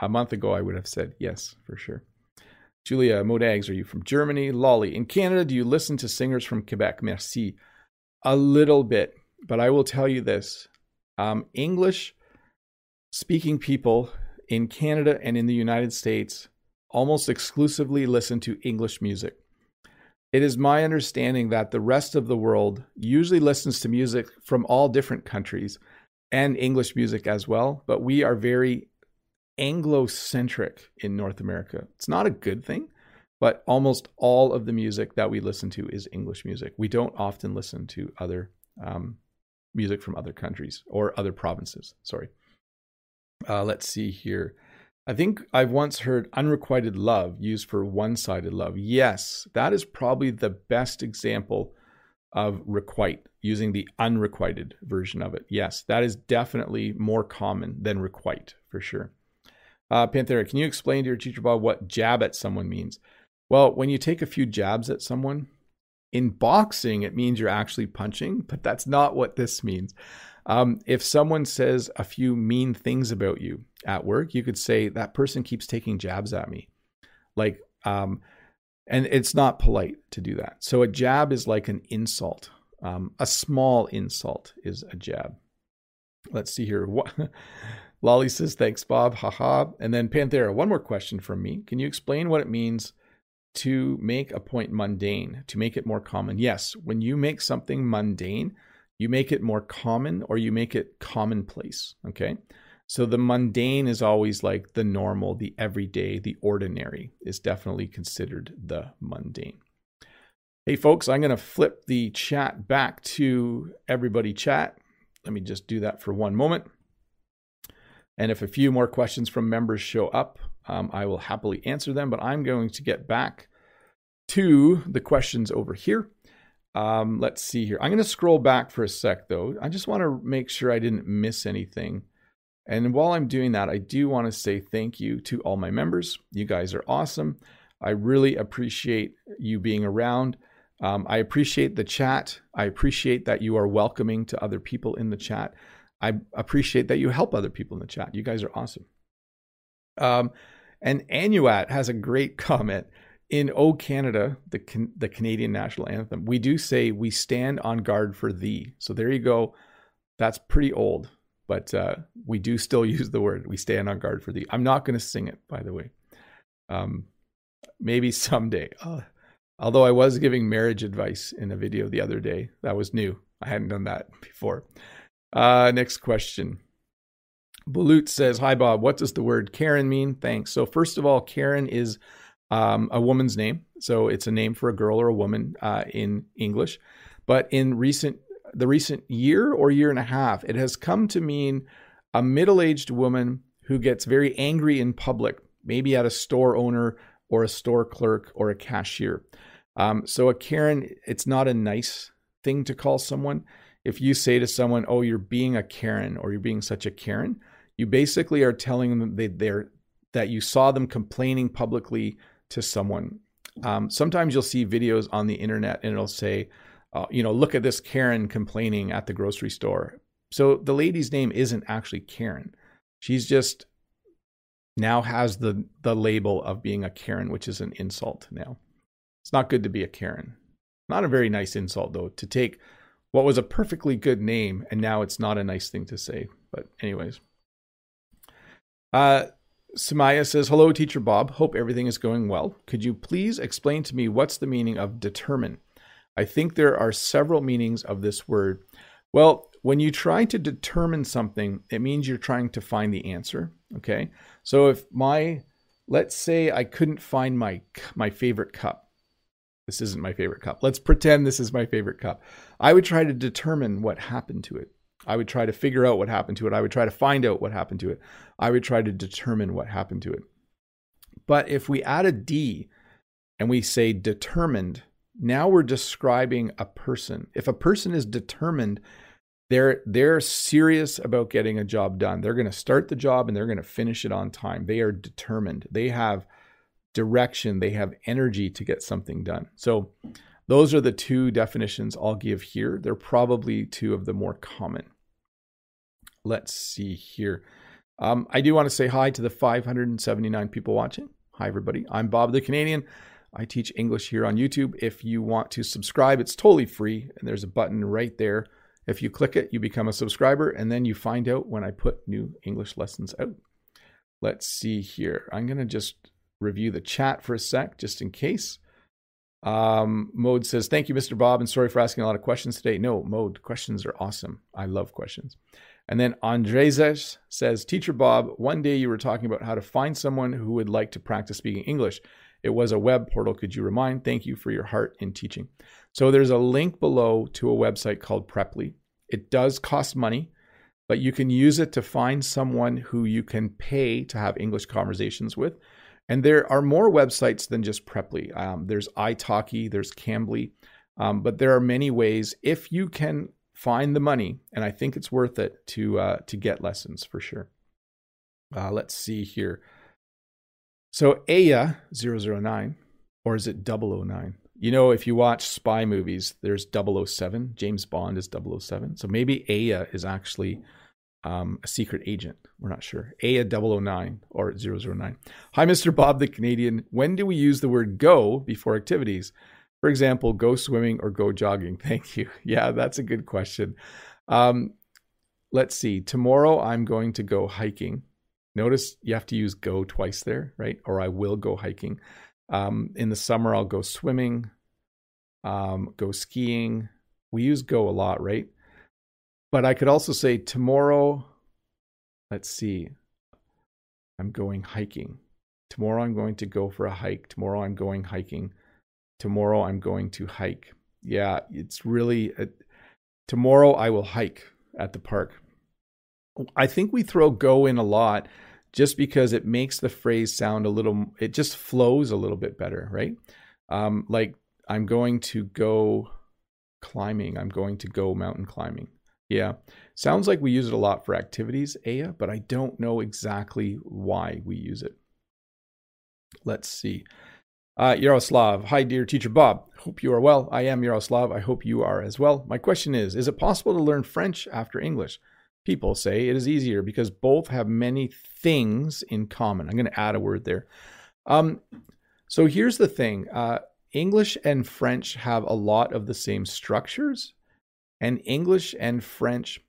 a month ago I would have said yes, for sure. Julia Modags, are you from Germany? Lolly, in Canada, do you listen to singers from Quebec? Merci. A little bit, but I will tell you this um, English speaking people in Canada and in the United States almost exclusively listen to English music. It is my understanding that the rest of the world usually listens to music from all different countries and English music as well, but we are very Anglo-centric in North America. It's not a good thing, but almost all of the music that we listen to is English music. We don't often listen to other um, music from other countries or other provinces. Sorry. Uh, let's see here. I think I've once heard unrequited love used for one sided love. Yes, that is probably the best example of requite, using the unrequited version of it. Yes, that is definitely more common than requite for sure. Uh, Panthera, can you explain to your teacher about what jab at someone means? Well, when you take a few jabs at someone, in boxing, it means you're actually punching, but that's not what this means. Um, if someone says a few mean things about you at work, you could say, that person keeps taking jabs at me. Like, um, and it's not polite to do that. So a jab is like an insult. Um, a small insult is a jab. Let's see here. What Lolly says, thanks, Bob. Haha. And then Panthera, one more question from me. Can you explain what it means to make a point mundane, to make it more common. Yes, when you make something mundane, you make it more common or you make it commonplace. Okay. So the mundane is always like the normal, the everyday, the ordinary is definitely considered the mundane. Hey, folks, I'm going to flip the chat back to everybody chat. Let me just do that for one moment. And if a few more questions from members show up, um, I will happily answer them. But I'm going to get back to the questions over here. Um, let's see here. I'm going to scroll back for a sec, though. I just want to make sure I didn't miss anything. And while I'm doing that, I do want to say thank you to all my members. You guys are awesome. I really appreciate you being around. Um, I appreciate the chat. I appreciate that you are welcoming to other people in the chat. I appreciate that you help other people in the chat. You guys are awesome. Um, and Anuat has a great comment. In O Canada, the, can, the Canadian national anthem, we do say, We stand on guard for thee. So there you go. That's pretty old, but uh, we do still use the word, We stand on guard for thee. I'm not going to sing it, by the way. Um, maybe someday. Uh, although I was giving marriage advice in a video the other day. That was new. I hadn't done that before. Uh, next question. Balut says, Hi, Bob. What does the word Karen mean? Thanks. So, first of all, Karen is um, a woman's name. So, it's a name for a girl or a woman uh, in English. But in recent, the recent year or year and a half, it has come to mean a middle aged woman who gets very angry in public, maybe at a store owner or a store clerk or a cashier. Um, so, a Karen, it's not a nice thing to call someone if you say to someone, "Oh, you're being a Karen," or "You're being such a Karen," you basically are telling them they, they're that you saw them complaining publicly to someone. Um, sometimes you'll see videos on the internet and it'll say, uh, you know, look at this Karen complaining at the grocery store. So the lady's name isn't actually Karen. She's just now has the the label of being a Karen, which is an insult now. It's not good to be a Karen. Not a very nice insult though to take what was a perfectly good name and now it's not a nice thing to say. But anyways. Uh Samaya says, Hello, Teacher Bob. Hope everything is going well. Could you please explain to me what's the meaning of determine? I think there are several meanings of this word. Well, when you try to determine something, it means you're trying to find the answer. Okay. So if my, let's say I couldn't find my, my favorite cup, this isn't my favorite cup. Let's pretend this is my favorite cup. I would try to determine what happened to it. I would try to figure out what happened to it. I would try to find out what happened to it. I would try to determine what happened to it. But if we add a D and we say determined, now we're describing a person. If a person is determined, they're they're serious about getting a job done. They're going to start the job and they're going to finish it on time. They are determined. They have direction, they have energy to get something done. So, those are the two definitions I'll give here. They're probably two of the more common. Let's see here. Um, I do want to say hi to the 579 people watching. Hi, everybody. I'm Bob the Canadian. I teach English here on YouTube. If you want to subscribe, it's totally free, and there's a button right there. If you click it, you become a subscriber, and then you find out when I put new English lessons out. Let's see here. I'm going to just review the chat for a sec, just in case. Um, Mode says, Thank you, Mr. Bob, and sorry for asking a lot of questions today. No, Mode, questions are awesome. I love questions. And then Andrezes says, Teacher Bob, one day you were talking about how to find someone who would like to practice speaking English. It was a web portal. Could you remind? Thank you for your heart in teaching. So there's a link below to a website called Preply. It does cost money, but you can use it to find someone who you can pay to have English conversations with. And there are more websites than just Preply. Um, there's italki, there's Cambly, um, but there are many ways if you can find the money, and I think it's worth it to uh, to get lessons for sure. Uh, let's see here. So Aya 009, or is it 009? You know, if you watch spy movies, there's 007. James Bond is 007. So maybe Aya is actually um, a secret agent. We're not sure. A 009 or 009. Hi, Mr. Bob the Canadian. When do we use the word go before activities? For example, go swimming or go jogging. Thank you. Yeah, that's a good question. Um, let's see. Tomorrow I'm going to go hiking. Notice you have to use go twice there, right? Or I will go hiking. Um, in the summer, I'll go swimming, um, go skiing. We use go a lot, right? but I could also say tomorrow. Let's see. I'm going hiking. Tomorrow I'm going to go for a hike. Tomorrow I'm going hiking. Tomorrow I'm going to hike. Yeah, it's really a, tomorrow I will hike at the park. I think we throw go in a lot just because it makes the phrase sound a little it just flows a little bit better, right? Um, like I'm going to go climbing. I'm going to go mountain climbing. Yeah. Sounds like we use it a lot for activities, Aya, but I don't know exactly why we use it. Let's see. Uh, Yaroslav, hi, dear teacher Bob. Hope you are well. I am Yaroslav. I hope you are as well. My question is Is it possible to learn French after English? People say it is easier because both have many things in common. I'm going to add a word there. Um, so here's the thing uh, English and French have a lot of the same structures, and English and French,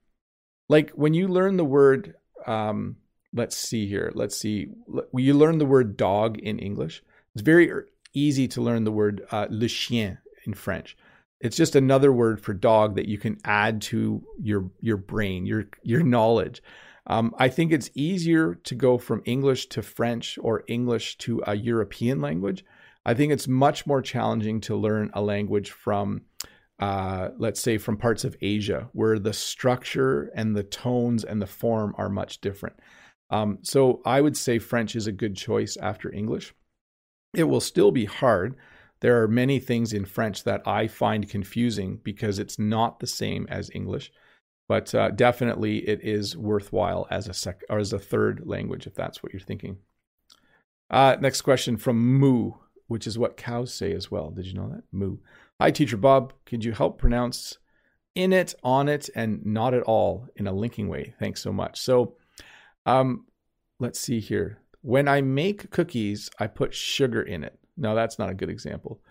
like when you learn the word, um, let's see here, let's see, you learn the word dog in English, it's very easy to learn the word uh, le chien in French. It's just another word for dog that you can add to your your brain, your your knowledge. Um, I think it's easier to go from English to French or English to a European language. I think it's much more challenging to learn a language from uh, let's say from parts of Asia, where the structure and the tones and the form are much different. Um, so I would say French is a good choice after English. It will still be hard. There are many things in French that I find confusing because it's not the same as English, but uh, definitely it is worthwhile as a sec or as a third language if that's what you're thinking. Uh, next question from Moo, which is what cows say as well. Did you know that? Moo. Hi, Teacher Bob. Could you help pronounce in it, on it, and not at all in a linking way? Thanks so much. So, um, let's see here. When I make cookies, I put sugar in it. No, that's not a good example.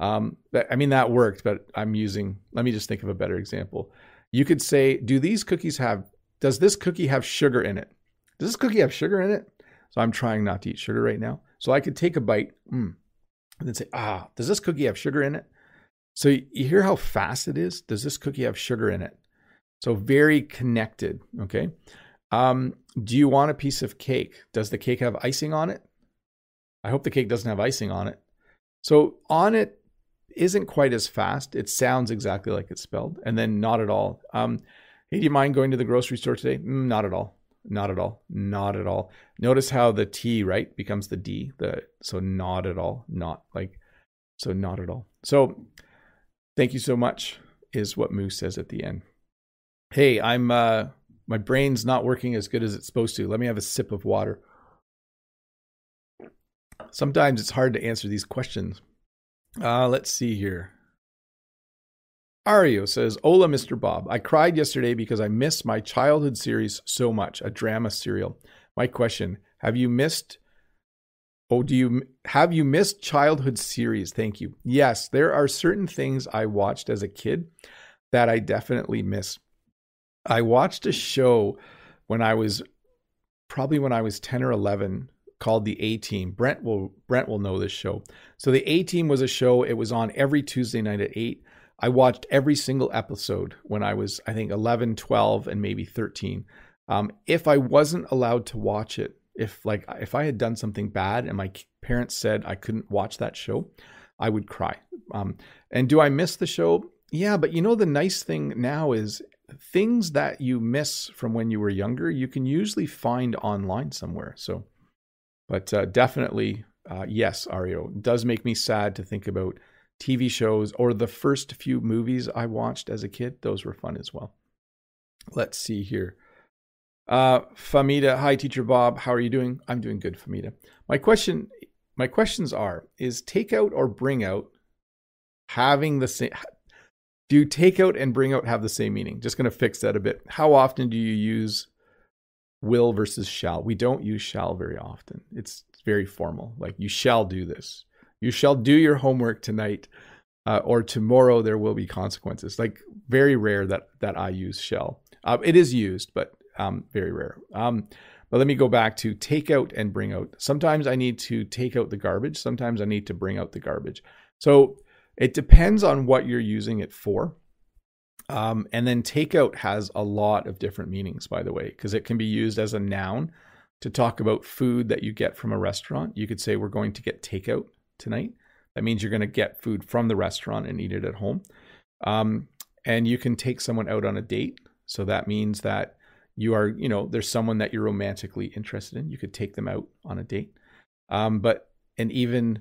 Um, that, I mean, that worked, but I'm using, let me just think of a better example. You could say, Do these cookies have, does this cookie have sugar in it? Does this cookie have sugar in it? So I'm trying not to eat sugar right now. So I could take a bite mm, and then say, Ah, does this cookie have sugar in it? So you hear how fast it is? Does this cookie have sugar in it? So very connected. Okay. Um, do you want a piece of cake? Does the cake have icing on it? I hope the cake doesn't have icing on it. So on it isn't quite as fast. It sounds exactly like it's spelled, and then not at all. Um, hey, do you mind going to the grocery store today? Mm, not at all. Not at all. Not at all. Notice how the T right becomes the D. The so not at all. Not like so not at all. So Thank you so much, is what Moose says at the end. Hey, I'm uh my brain's not working as good as it's supposed to. Let me have a sip of water. Sometimes it's hard to answer these questions. Uh, let's see here. Ario says, Hola, Mr. Bob. I cried yesterday because I missed my childhood series so much, a drama serial. My question Have you missed Oh, do you have you missed childhood series? Thank you. Yes, there are certain things I watched as a kid that I definitely miss. I watched a show when I was probably when I was 10 or 11 called The A Team. Brent will Brent will know this show. So The A Team was a show. It was on every Tuesday night at 8. I watched every single episode when I was I think 11, 12 and maybe 13. Um, if I wasn't allowed to watch it if like if I had done something bad and my parents said I couldn't watch that show, I would cry. Um, and do I miss the show? Yeah, but you know the nice thing now is things that you miss from when you were younger, you can usually find online somewhere. So, but uh, definitely, uh, yes, Ario does make me sad to think about TV shows or the first few movies I watched as a kid. Those were fun as well. Let's see here. Uh, Famida, hi, teacher Bob. How are you doing? I'm doing good, Famida. My question, my questions are: Is takeout or bring out having the same? Do takeout and bring out have the same meaning? Just going to fix that a bit. How often do you use will versus shall? We don't use shall very often. It's very formal. Like you shall do this. You shall do your homework tonight, uh, or tomorrow there will be consequences. Like very rare that that I use shall. Uh, it is used, but um, very rare. Um, but let me go back to take out and bring out. Sometimes I need to take out the garbage. Sometimes I need to bring out the garbage. So it depends on what you're using it for. Um, and then takeout has a lot of different meanings, by the way, because it can be used as a noun to talk about food that you get from a restaurant. You could say, We're going to get takeout tonight. That means you're going to get food from the restaurant and eat it at home. Um, and you can take someone out on a date. So that means that you are, you know, there's someone that you're romantically interested in. You could take them out on a date. Um, but, and even,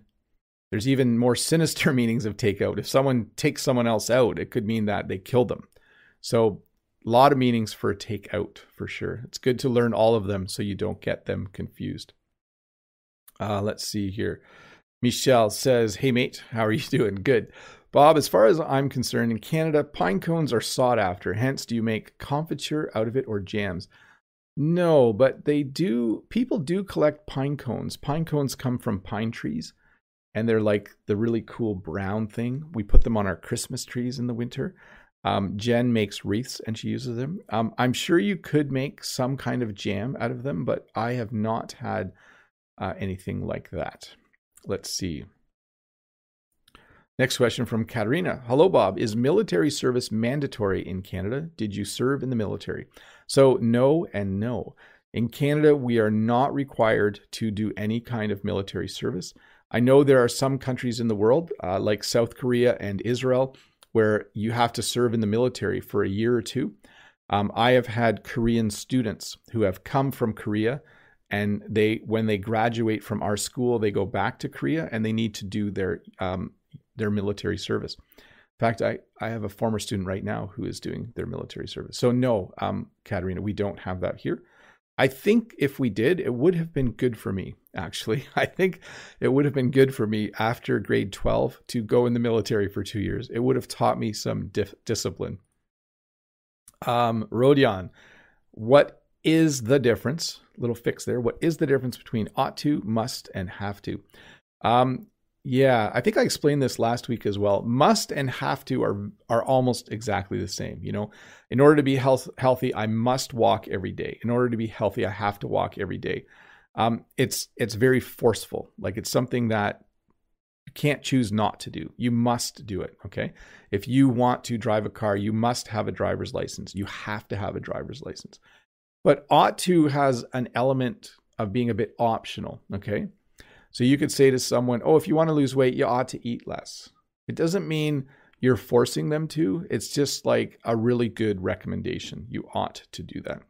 there's even more sinister meanings of takeout. If someone takes someone else out, it could mean that they killed them. So, a lot of meanings for takeout for sure. It's good to learn all of them so you don't get them confused. Uh, let's see here. Michelle says, Hey, mate, how are you doing? Good. Bob, as far as I'm concerned, in Canada, pine cones are sought after. Hence, do you make confiture out of it or jams? No, but they do, people do collect pine cones. Pine cones come from pine trees, and they're like the really cool brown thing. We put them on our Christmas trees in the winter. Um, Jen makes wreaths and she uses them. Um, I'm sure you could make some kind of jam out of them, but I have not had uh, anything like that. Let's see. Next question from Katerina. Hello, Bob. Is military service mandatory in Canada? Did you serve in the military? So, no and no. In Canada, we are not required to do any kind of military service. I know there are some countries in the world, uh, like South Korea and Israel, where you have to serve in the military for a year or two. Um, I have had Korean students who have come from Korea and they when they graduate from our school they go back to korea and they need to do their um, their military service. In fact, I, I have a former student right now who is doing their military service. So, no, um, Katerina, we don't have that here. I think if we did, it would have been good for me, actually. I think it would have been good for me after grade 12 to go in the military for two years. It would have taught me some dif- discipline. Um, Rodion, what is the difference? Little fix there. What is the difference between ought to, must, and have to? Um, yeah, I think I explained this last week as well. Must and have to are are almost exactly the same. You know, in order to be health, healthy, I must walk every day. In order to be healthy, I have to walk every day. Um, it's it's very forceful. Like it's something that you can't choose not to do. You must do it. Okay. If you want to drive a car, you must have a driver's license. You have to have a driver's license. But ought to has an element of being a bit optional. Okay. So you could say to someone, oh, if you want to lose weight, you ought to eat less. It doesn't mean you're forcing them to, it's just like a really good recommendation. You ought to do that.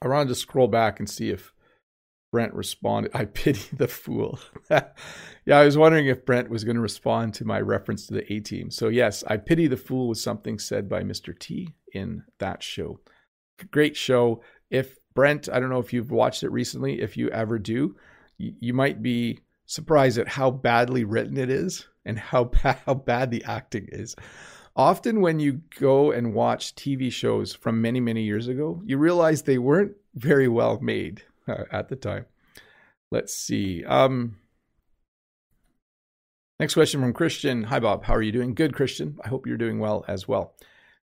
I wanted to scroll back and see if Brent responded. I pity the fool. yeah, I was wondering if Brent was going to respond to my reference to the A team. So, yes, I pity the fool was something said by Mr. T in that show. Great show. If Brent, I don't know if you've watched it recently, if you ever do, you might be surprised at how badly written it is and how bad, how bad the acting is. Often, when you go and watch TV shows from many, many years ago, you realize they weren't very well made uh, at the time. Let's see. Um, next question from Christian. Hi, Bob. How are you doing? Good, Christian. I hope you're doing well as well.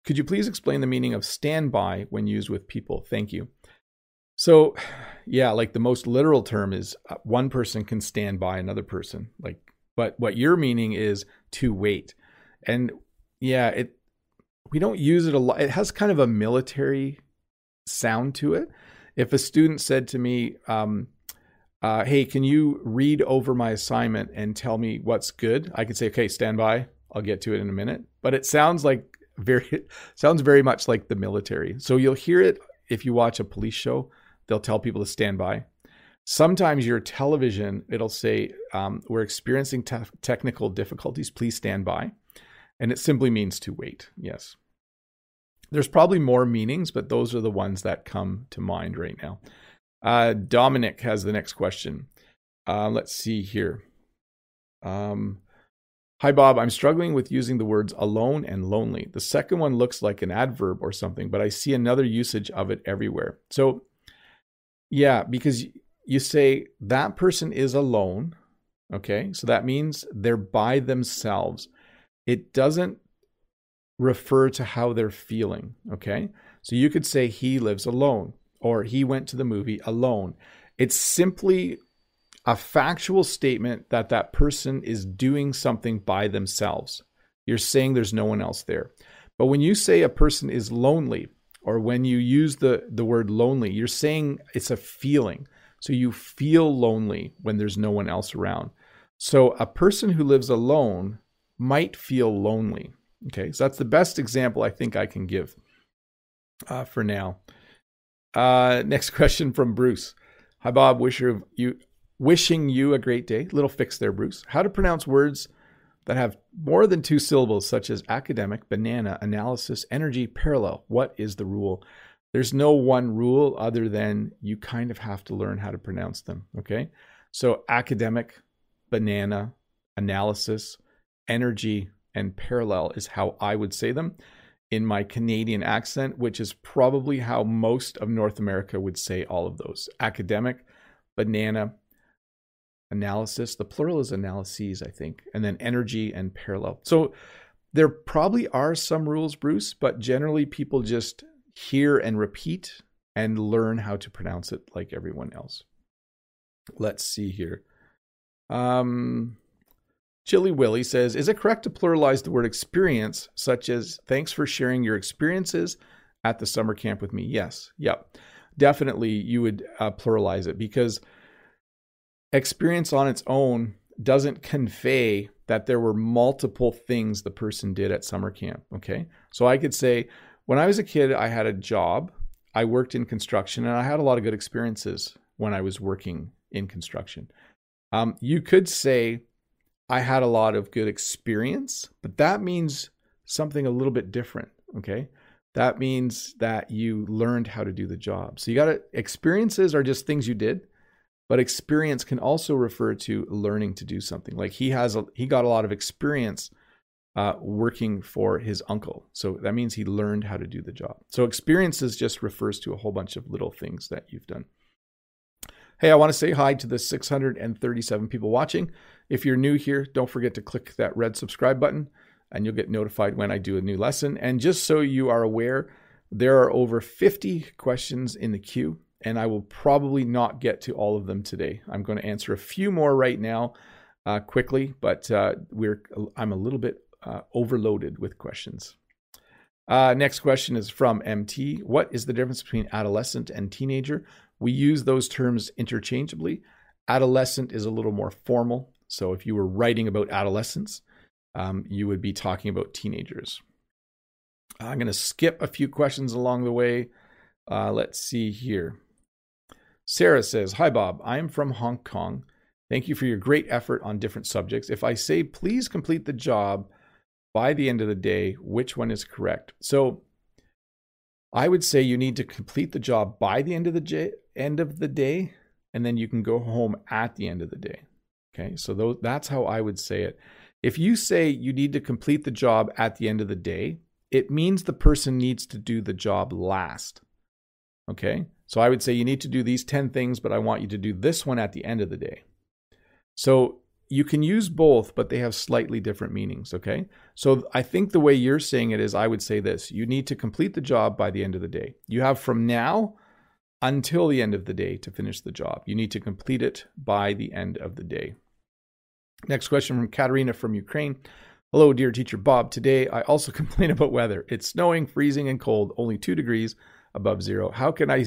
Could you please explain the meaning of standby when used with people? Thank you. So, yeah, like the most literal term is uh, one person can stand by another person. Like, but what you're meaning is to wait. And yeah, it we don't use it a lot. It has kind of a military sound to it. If a student said to me, um, uh, "Hey, can you read over my assignment and tell me what's good?" I could say, "Okay, stand by. I'll get to it in a minute." But it sounds like very sounds very much like the military. So you'll hear it if you watch a police show they'll tell people to stand by. Sometimes your television, it'll say, um, We're experiencing te- technical difficulties. Please stand by. And it simply means to wait. Yes. There's probably more meanings, but those are the ones that come to mind right now. Uh, Dominic has the next question. Uh, let's see here. Um, Hi, Bob. I'm struggling with using the words alone and lonely. The second one looks like an adverb or something, but I see another usage of it everywhere. So yeah, because you say that person is alone. Okay. So that means they're by themselves. It doesn't refer to how they're feeling. Okay. So you could say he lives alone or he went to the movie alone. It's simply a factual statement that that person is doing something by themselves. You're saying there's no one else there. But when you say a person is lonely, or when you use the, the word lonely, you're saying it's a feeling. So you feel lonely when there's no one else around. So a person who lives alone might feel lonely. Okay, so that's the best example I think I can give uh, for now. Uh, next question from Bruce. Hi, Bob. Wish you, wishing you a great day. Little fix there, Bruce. How to pronounce words that have more than two syllables, such as academic, banana, analysis, energy, parallel. What is the rule? There's no one rule other than you kind of have to learn how to pronounce them. Okay. So, academic, banana, analysis, energy, and parallel is how I would say them in my Canadian accent, which is probably how most of North America would say all of those academic, banana, analysis. The plural is analyses, I think, and then energy and parallel. So there probably are some rules, Bruce, but generally people just hear and repeat and learn how to pronounce it like everyone else. Let's see here. Um, Chili Willie says, Is it correct to pluralize the word experience, such as thanks for sharing your experiences at the summer camp with me? Yes. Yep. Definitely you would uh, pluralize it because experience on its own doesn't convey that there were multiple things the person did at summer camp. Okay. So I could say, when I was a kid, I had a job. I worked in construction and I had a lot of good experiences when I was working in construction. Um, you could say, I had a lot of good experience, but that means something a little bit different. Okay. That means that you learned how to do the job. So you got to, experiences are just things you did, but experience can also refer to learning to do something. Like he has, a, he got a lot of experience uh, working for his uncle. So that means he learned how to do the job. So experiences just refers to a whole bunch of little things that you've done. Hey, I want to say hi to the 637 people watching. If you're new here, don't forget to click that red subscribe button and you'll get notified when I do a new lesson. And just so you are aware, there are over 50 questions in the queue, and I will probably not get to all of them today. I'm going to answer a few more right now uh, quickly, but uh, we're I'm a little bit uh, overloaded with questions. Uh, next question is from MT. What is the difference between adolescent and teenager? We use those terms interchangeably. Adolescent is a little more formal. So if you were writing about adolescence, um, you would be talking about teenagers. I'm going to skip a few questions along the way. Uh, let's see here. Sarah says, Hi, Bob. I am from Hong Kong. Thank you for your great effort on different subjects. If I say, please complete the job by the end of the day, which one is correct? So I would say you need to complete the job by the end of the j- end of the day, and then you can go home at the end of the day. Okay, so th- that's how I would say it. If you say you need to complete the job at the end of the day, it means the person needs to do the job last. Okay, so I would say you need to do these 10 things, but I want you to do this one at the end of the day. So you can use both, but they have slightly different meanings. Okay. So I think the way you're saying it is I would say this you need to complete the job by the end of the day. You have from now until the end of the day to finish the job. You need to complete it by the end of the day. Next question from Katerina from Ukraine. Hello, dear teacher Bob. Today I also complain about weather. It's snowing, freezing, and cold, only two degrees above zero. How can I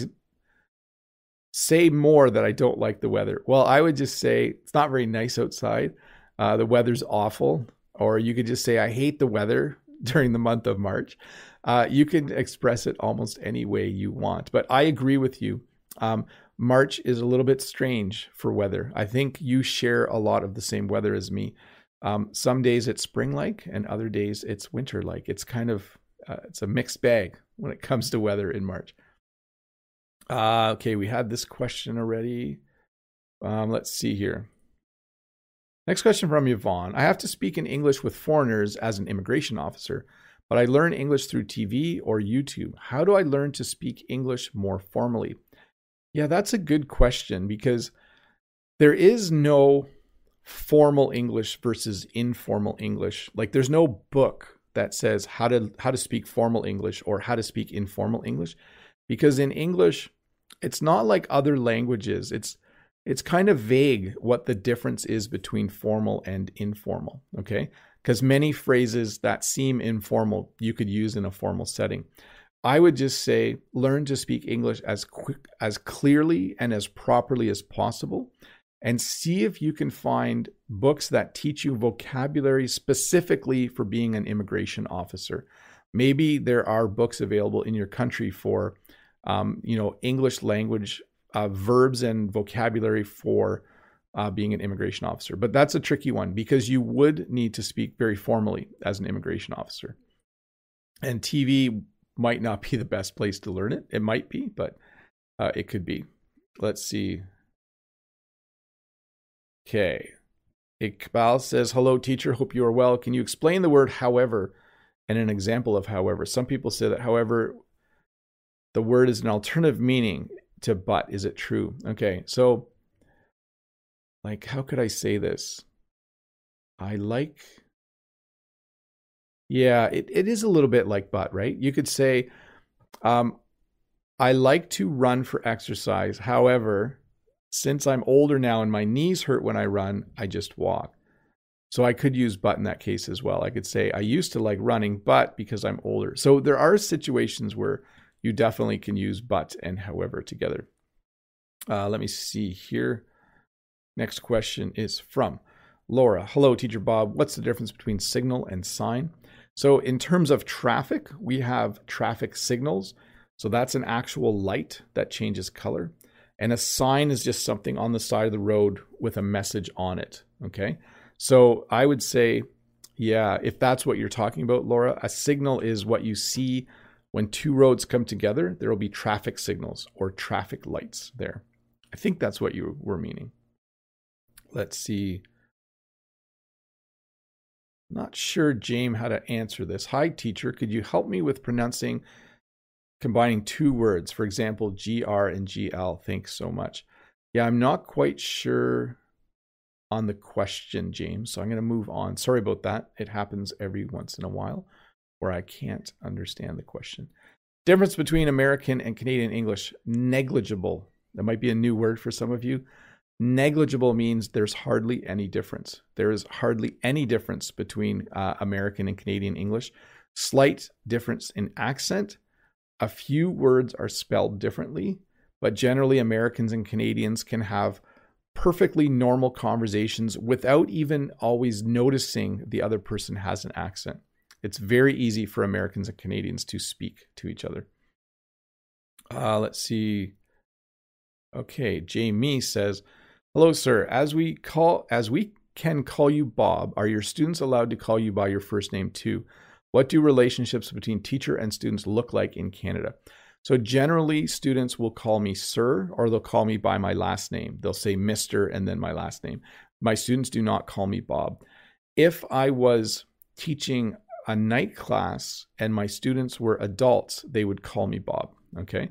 say more that I don't like the weather? Well, I would just say it's not very nice outside. Uh, the weather's awful. Or you could just say, I hate the weather during the month of March. Uh, you can express it almost any way you want. But I agree with you. Um, March is a little bit strange for weather. I think you share a lot of the same weather as me. Um, some days it's spring like, and other days it's winter like. It's kind of uh, it's a mixed bag when it comes to weather in March. Uh, okay, we had this question already. Um, let's see here. Next question from Yvonne. I have to speak in English with foreigners as an immigration officer, but I learn English through TV or YouTube. How do I learn to speak English more formally? Yeah, that's a good question because there is no formal English versus informal English. Like there's no book that says how to how to speak formal English or how to speak informal English because in English it's not like other languages. It's it's kind of vague what the difference is between formal and informal, okay? Because many phrases that seem informal you could use in a formal setting. I would just say learn to speak English as quick as clearly and as properly as possible and see if you can find books that teach you vocabulary specifically for being an immigration officer. Maybe there are books available in your country for um, you know English language uh, verbs and vocabulary for uh, being an immigration officer. But that's a tricky one because you would need to speak very formally as an immigration officer. And TV might not be the best place to learn it. It might be, but uh, it could be. Let's see. Okay. Iqbal says, Hello, teacher. Hope you are well. Can you explain the word however and an example of however? Some people say that, however, the word is an alternative meaning to but. Is it true? Okay, so like how could I say this? I like yeah, it, it is a little bit like but, right? You could say, um, I like to run for exercise. However, since I'm older now and my knees hurt when I run, I just walk. So I could use but in that case as well. I could say, I used to like running, but because I'm older. So there are situations where you definitely can use but and however together. Uh, let me see here. Next question is from Laura. Hello, Teacher Bob. What's the difference between signal and sign? So, in terms of traffic, we have traffic signals. So, that's an actual light that changes color. And a sign is just something on the side of the road with a message on it. Okay. So, I would say, yeah, if that's what you're talking about, Laura, a signal is what you see when two roads come together, there will be traffic signals or traffic lights there. I think that's what you were meaning. Let's see. Not sure, James, how to answer this. Hi, teacher. Could you help me with pronouncing combining two words? For example, GR and GL. Thanks so much. Yeah, I'm not quite sure on the question, James. So I'm going to move on. Sorry about that. It happens every once in a while where I can't understand the question. Difference between American and Canadian English negligible. That might be a new word for some of you. Negligible means there's hardly any difference. There is hardly any difference between uh, American and Canadian English. Slight difference in accent. A few words are spelled differently, but generally, Americans and Canadians can have perfectly normal conversations without even always noticing the other person has an accent. It's very easy for Americans and Canadians to speak to each other. Uh, let's see. Okay, Jamie says, "Hello, sir. As we call, as we can call you Bob, are your students allowed to call you by your first name too? What do relationships between teacher and students look like in Canada?" So generally, students will call me sir, or they'll call me by my last name. They'll say Mister and then my last name. My students do not call me Bob. If I was teaching a night class and my students were adults, they would call me Bob. Okay.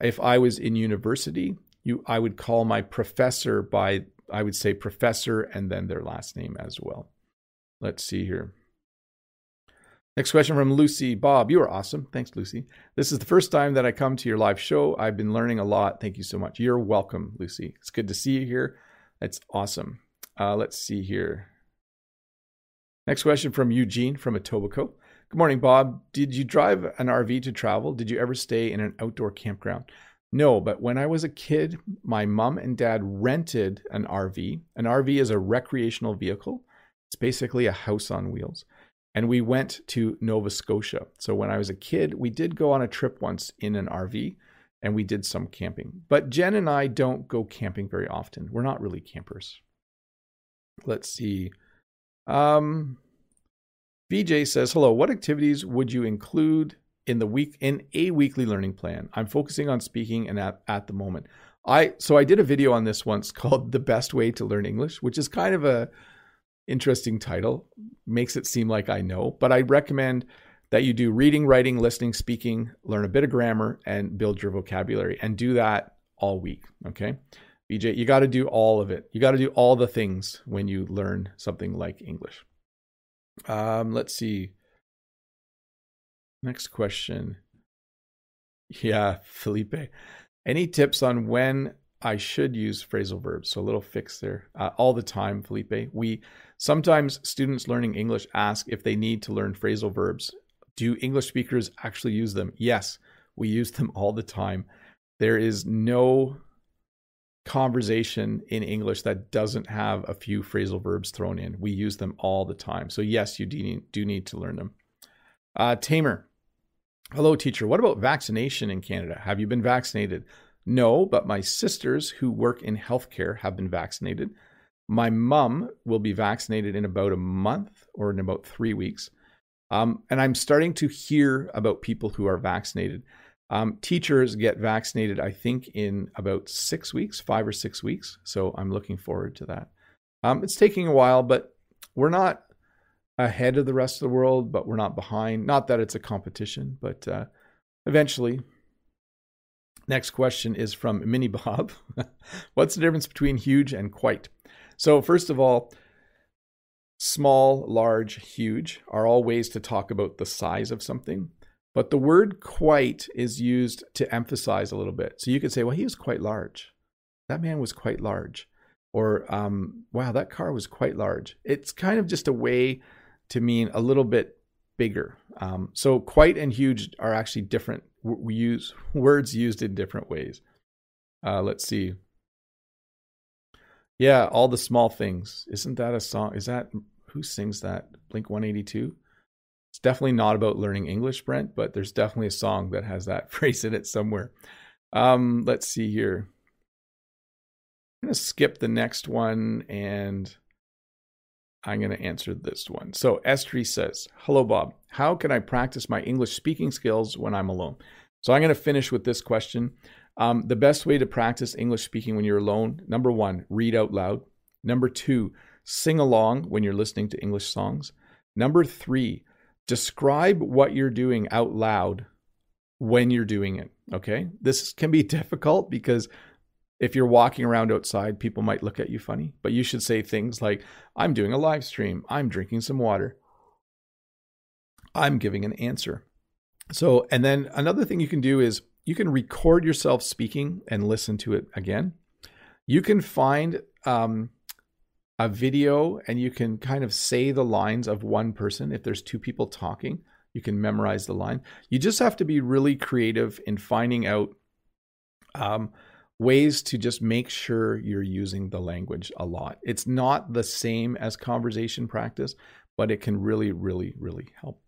If I was in university, you I would call my professor by I would say professor and then their last name as well. Let's see here. Next question from Lucy. Bob, you are awesome. Thanks, Lucy. This is the first time that I come to your live show. I've been learning a lot. Thank you so much. You're welcome, Lucy. It's good to see you here. It's awesome. Uh, let's see here. Next question from Eugene from Etobicoke. Good morning, Bob. Did you drive an RV to travel? Did you ever stay in an outdoor campground? No, but when I was a kid, my mom and dad rented an RV. An RV is a recreational vehicle. It's basically a house on wheels. And we went to Nova Scotia. So when I was a kid, we did go on a trip once in an RV and we did some camping. But Jen and I don't go camping very often. We're not really campers. Let's see. Um, VJ says, "Hello. What activities would you include in the week in a weekly learning plan? I'm focusing on speaking and at, at the moment. I so I did a video on this once called "The Best Way to Learn English," which is kind of a interesting title. Makes it seem like I know, but I recommend that you do reading, writing, listening, speaking, learn a bit of grammar, and build your vocabulary, and do that all week. Okay." BJ, you got to do all of it. You got to do all the things when you learn something like English. Um, let's see. Next question. Yeah, Felipe. Any tips on when I should use phrasal verbs. So a little fix there. Uh, all the time, Felipe. We sometimes students learning English ask if they need to learn phrasal verbs. Do English speakers actually use them? Yes, we use them all the time. There is no conversation in English that doesn't have a few phrasal verbs thrown in. We use them all the time. So yes, you do need, do need to learn them. Uh, Tamer, hello teacher. What about vaccination in Canada? Have you been vaccinated? No, but my sisters who work in healthcare have been vaccinated. My mom will be vaccinated in about a month or in about three weeks. Um, and I'm starting to hear about people who are vaccinated. Um, teachers get vaccinated, I think, in about six weeks, five or six weeks. So I'm looking forward to that. Um, it's taking a while, but we're not ahead of the rest of the world, but we're not behind. Not that it's a competition, but uh, eventually Next question is from Mini Bob. What's the difference between huge and quite? So, first of all, small, large, huge are all ways to talk about the size of something. But the word quite is used to emphasize a little bit. So you could say, well, he was quite large. That man was quite large. Or, um, wow, that car was quite large. It's kind of just a way to mean a little bit bigger. Um, so quite and huge are actually different we use words used in different ways. Uh, let's see. Yeah, all the small things. Isn't that a song? Is that who sings that? Blink 182? It's definitely not about learning English, Brent, but there's definitely a song that has that phrase in it somewhere. Um, let's see here. I'm going to skip the next one and I'm going to answer this one. So Estri says, Hello, Bob. How can I practice my English speaking skills when I'm alone? So I'm going to finish with this question. Um, the best way to practice English speaking when you're alone, number one, read out loud. Number two, sing along when you're listening to English songs. Number three, describe what you're doing out loud when you're doing it. Okay. This can be difficult because if you're walking around outside, people might look at you funny, but you should say things like, I'm doing a live stream, I'm drinking some water, I'm giving an answer. So, and then another thing you can do is you can record yourself speaking and listen to it again. You can find um, a video and you can kind of say the lines of one person. If there's two people talking, you can memorize the line. You just have to be really creative in finding out um, ways to just make sure you're using the language a lot. It's not the same as conversation practice, but it can really, really, really help.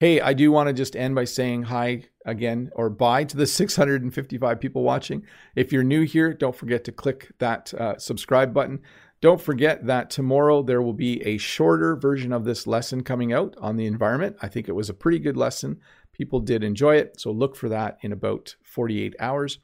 Hey, I do want to just end by saying hi again or bye to the 655 people watching. If you're new here, don't forget to click that uh, subscribe button. Don't forget that tomorrow there will be a shorter version of this lesson coming out on the environment. I think it was a pretty good lesson. People did enjoy it, so look for that in about 48 hours.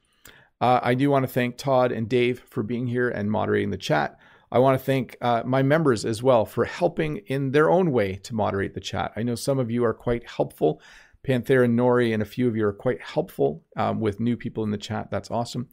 Uh, I do want to thank Todd and Dave for being here and moderating the chat. I want to thank uh, my members as well for helping in their own way to moderate the chat. I know some of you are quite helpful. Panthera Nori and a few of you are quite helpful um, with new people in the chat. That's awesome.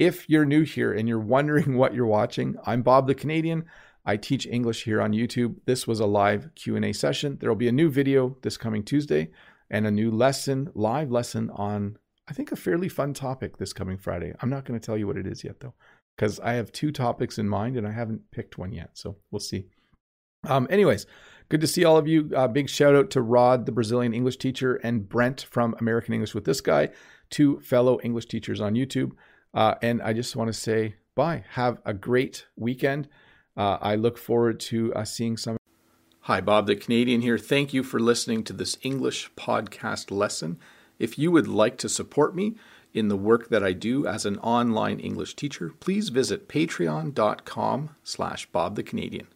If you're new here and you're wondering what you're watching, I'm Bob the Canadian. I teach English here on YouTube. This was a live Q&A session. There will be a new video this coming Tuesday and a new lesson, live lesson on I think, a fairly fun topic this coming Friday. I'm not going to tell you what it is yet, though, because I have two topics in mind and I haven't picked one yet. So we'll see. Um, anyways, good to see all of you. Uh, big shout out to Rod, the Brazilian English teacher, and Brent from American English with this guy, two fellow English teachers on YouTube. Uh, and I just want to say bye. Have a great weekend. Uh, I look forward to uh, seeing some. Hi, Bob the Canadian here. Thank you for listening to this English podcast lesson. If you would like to support me in the work that I do as an online English teacher, please visit patreon.com slash Bob the Canadian.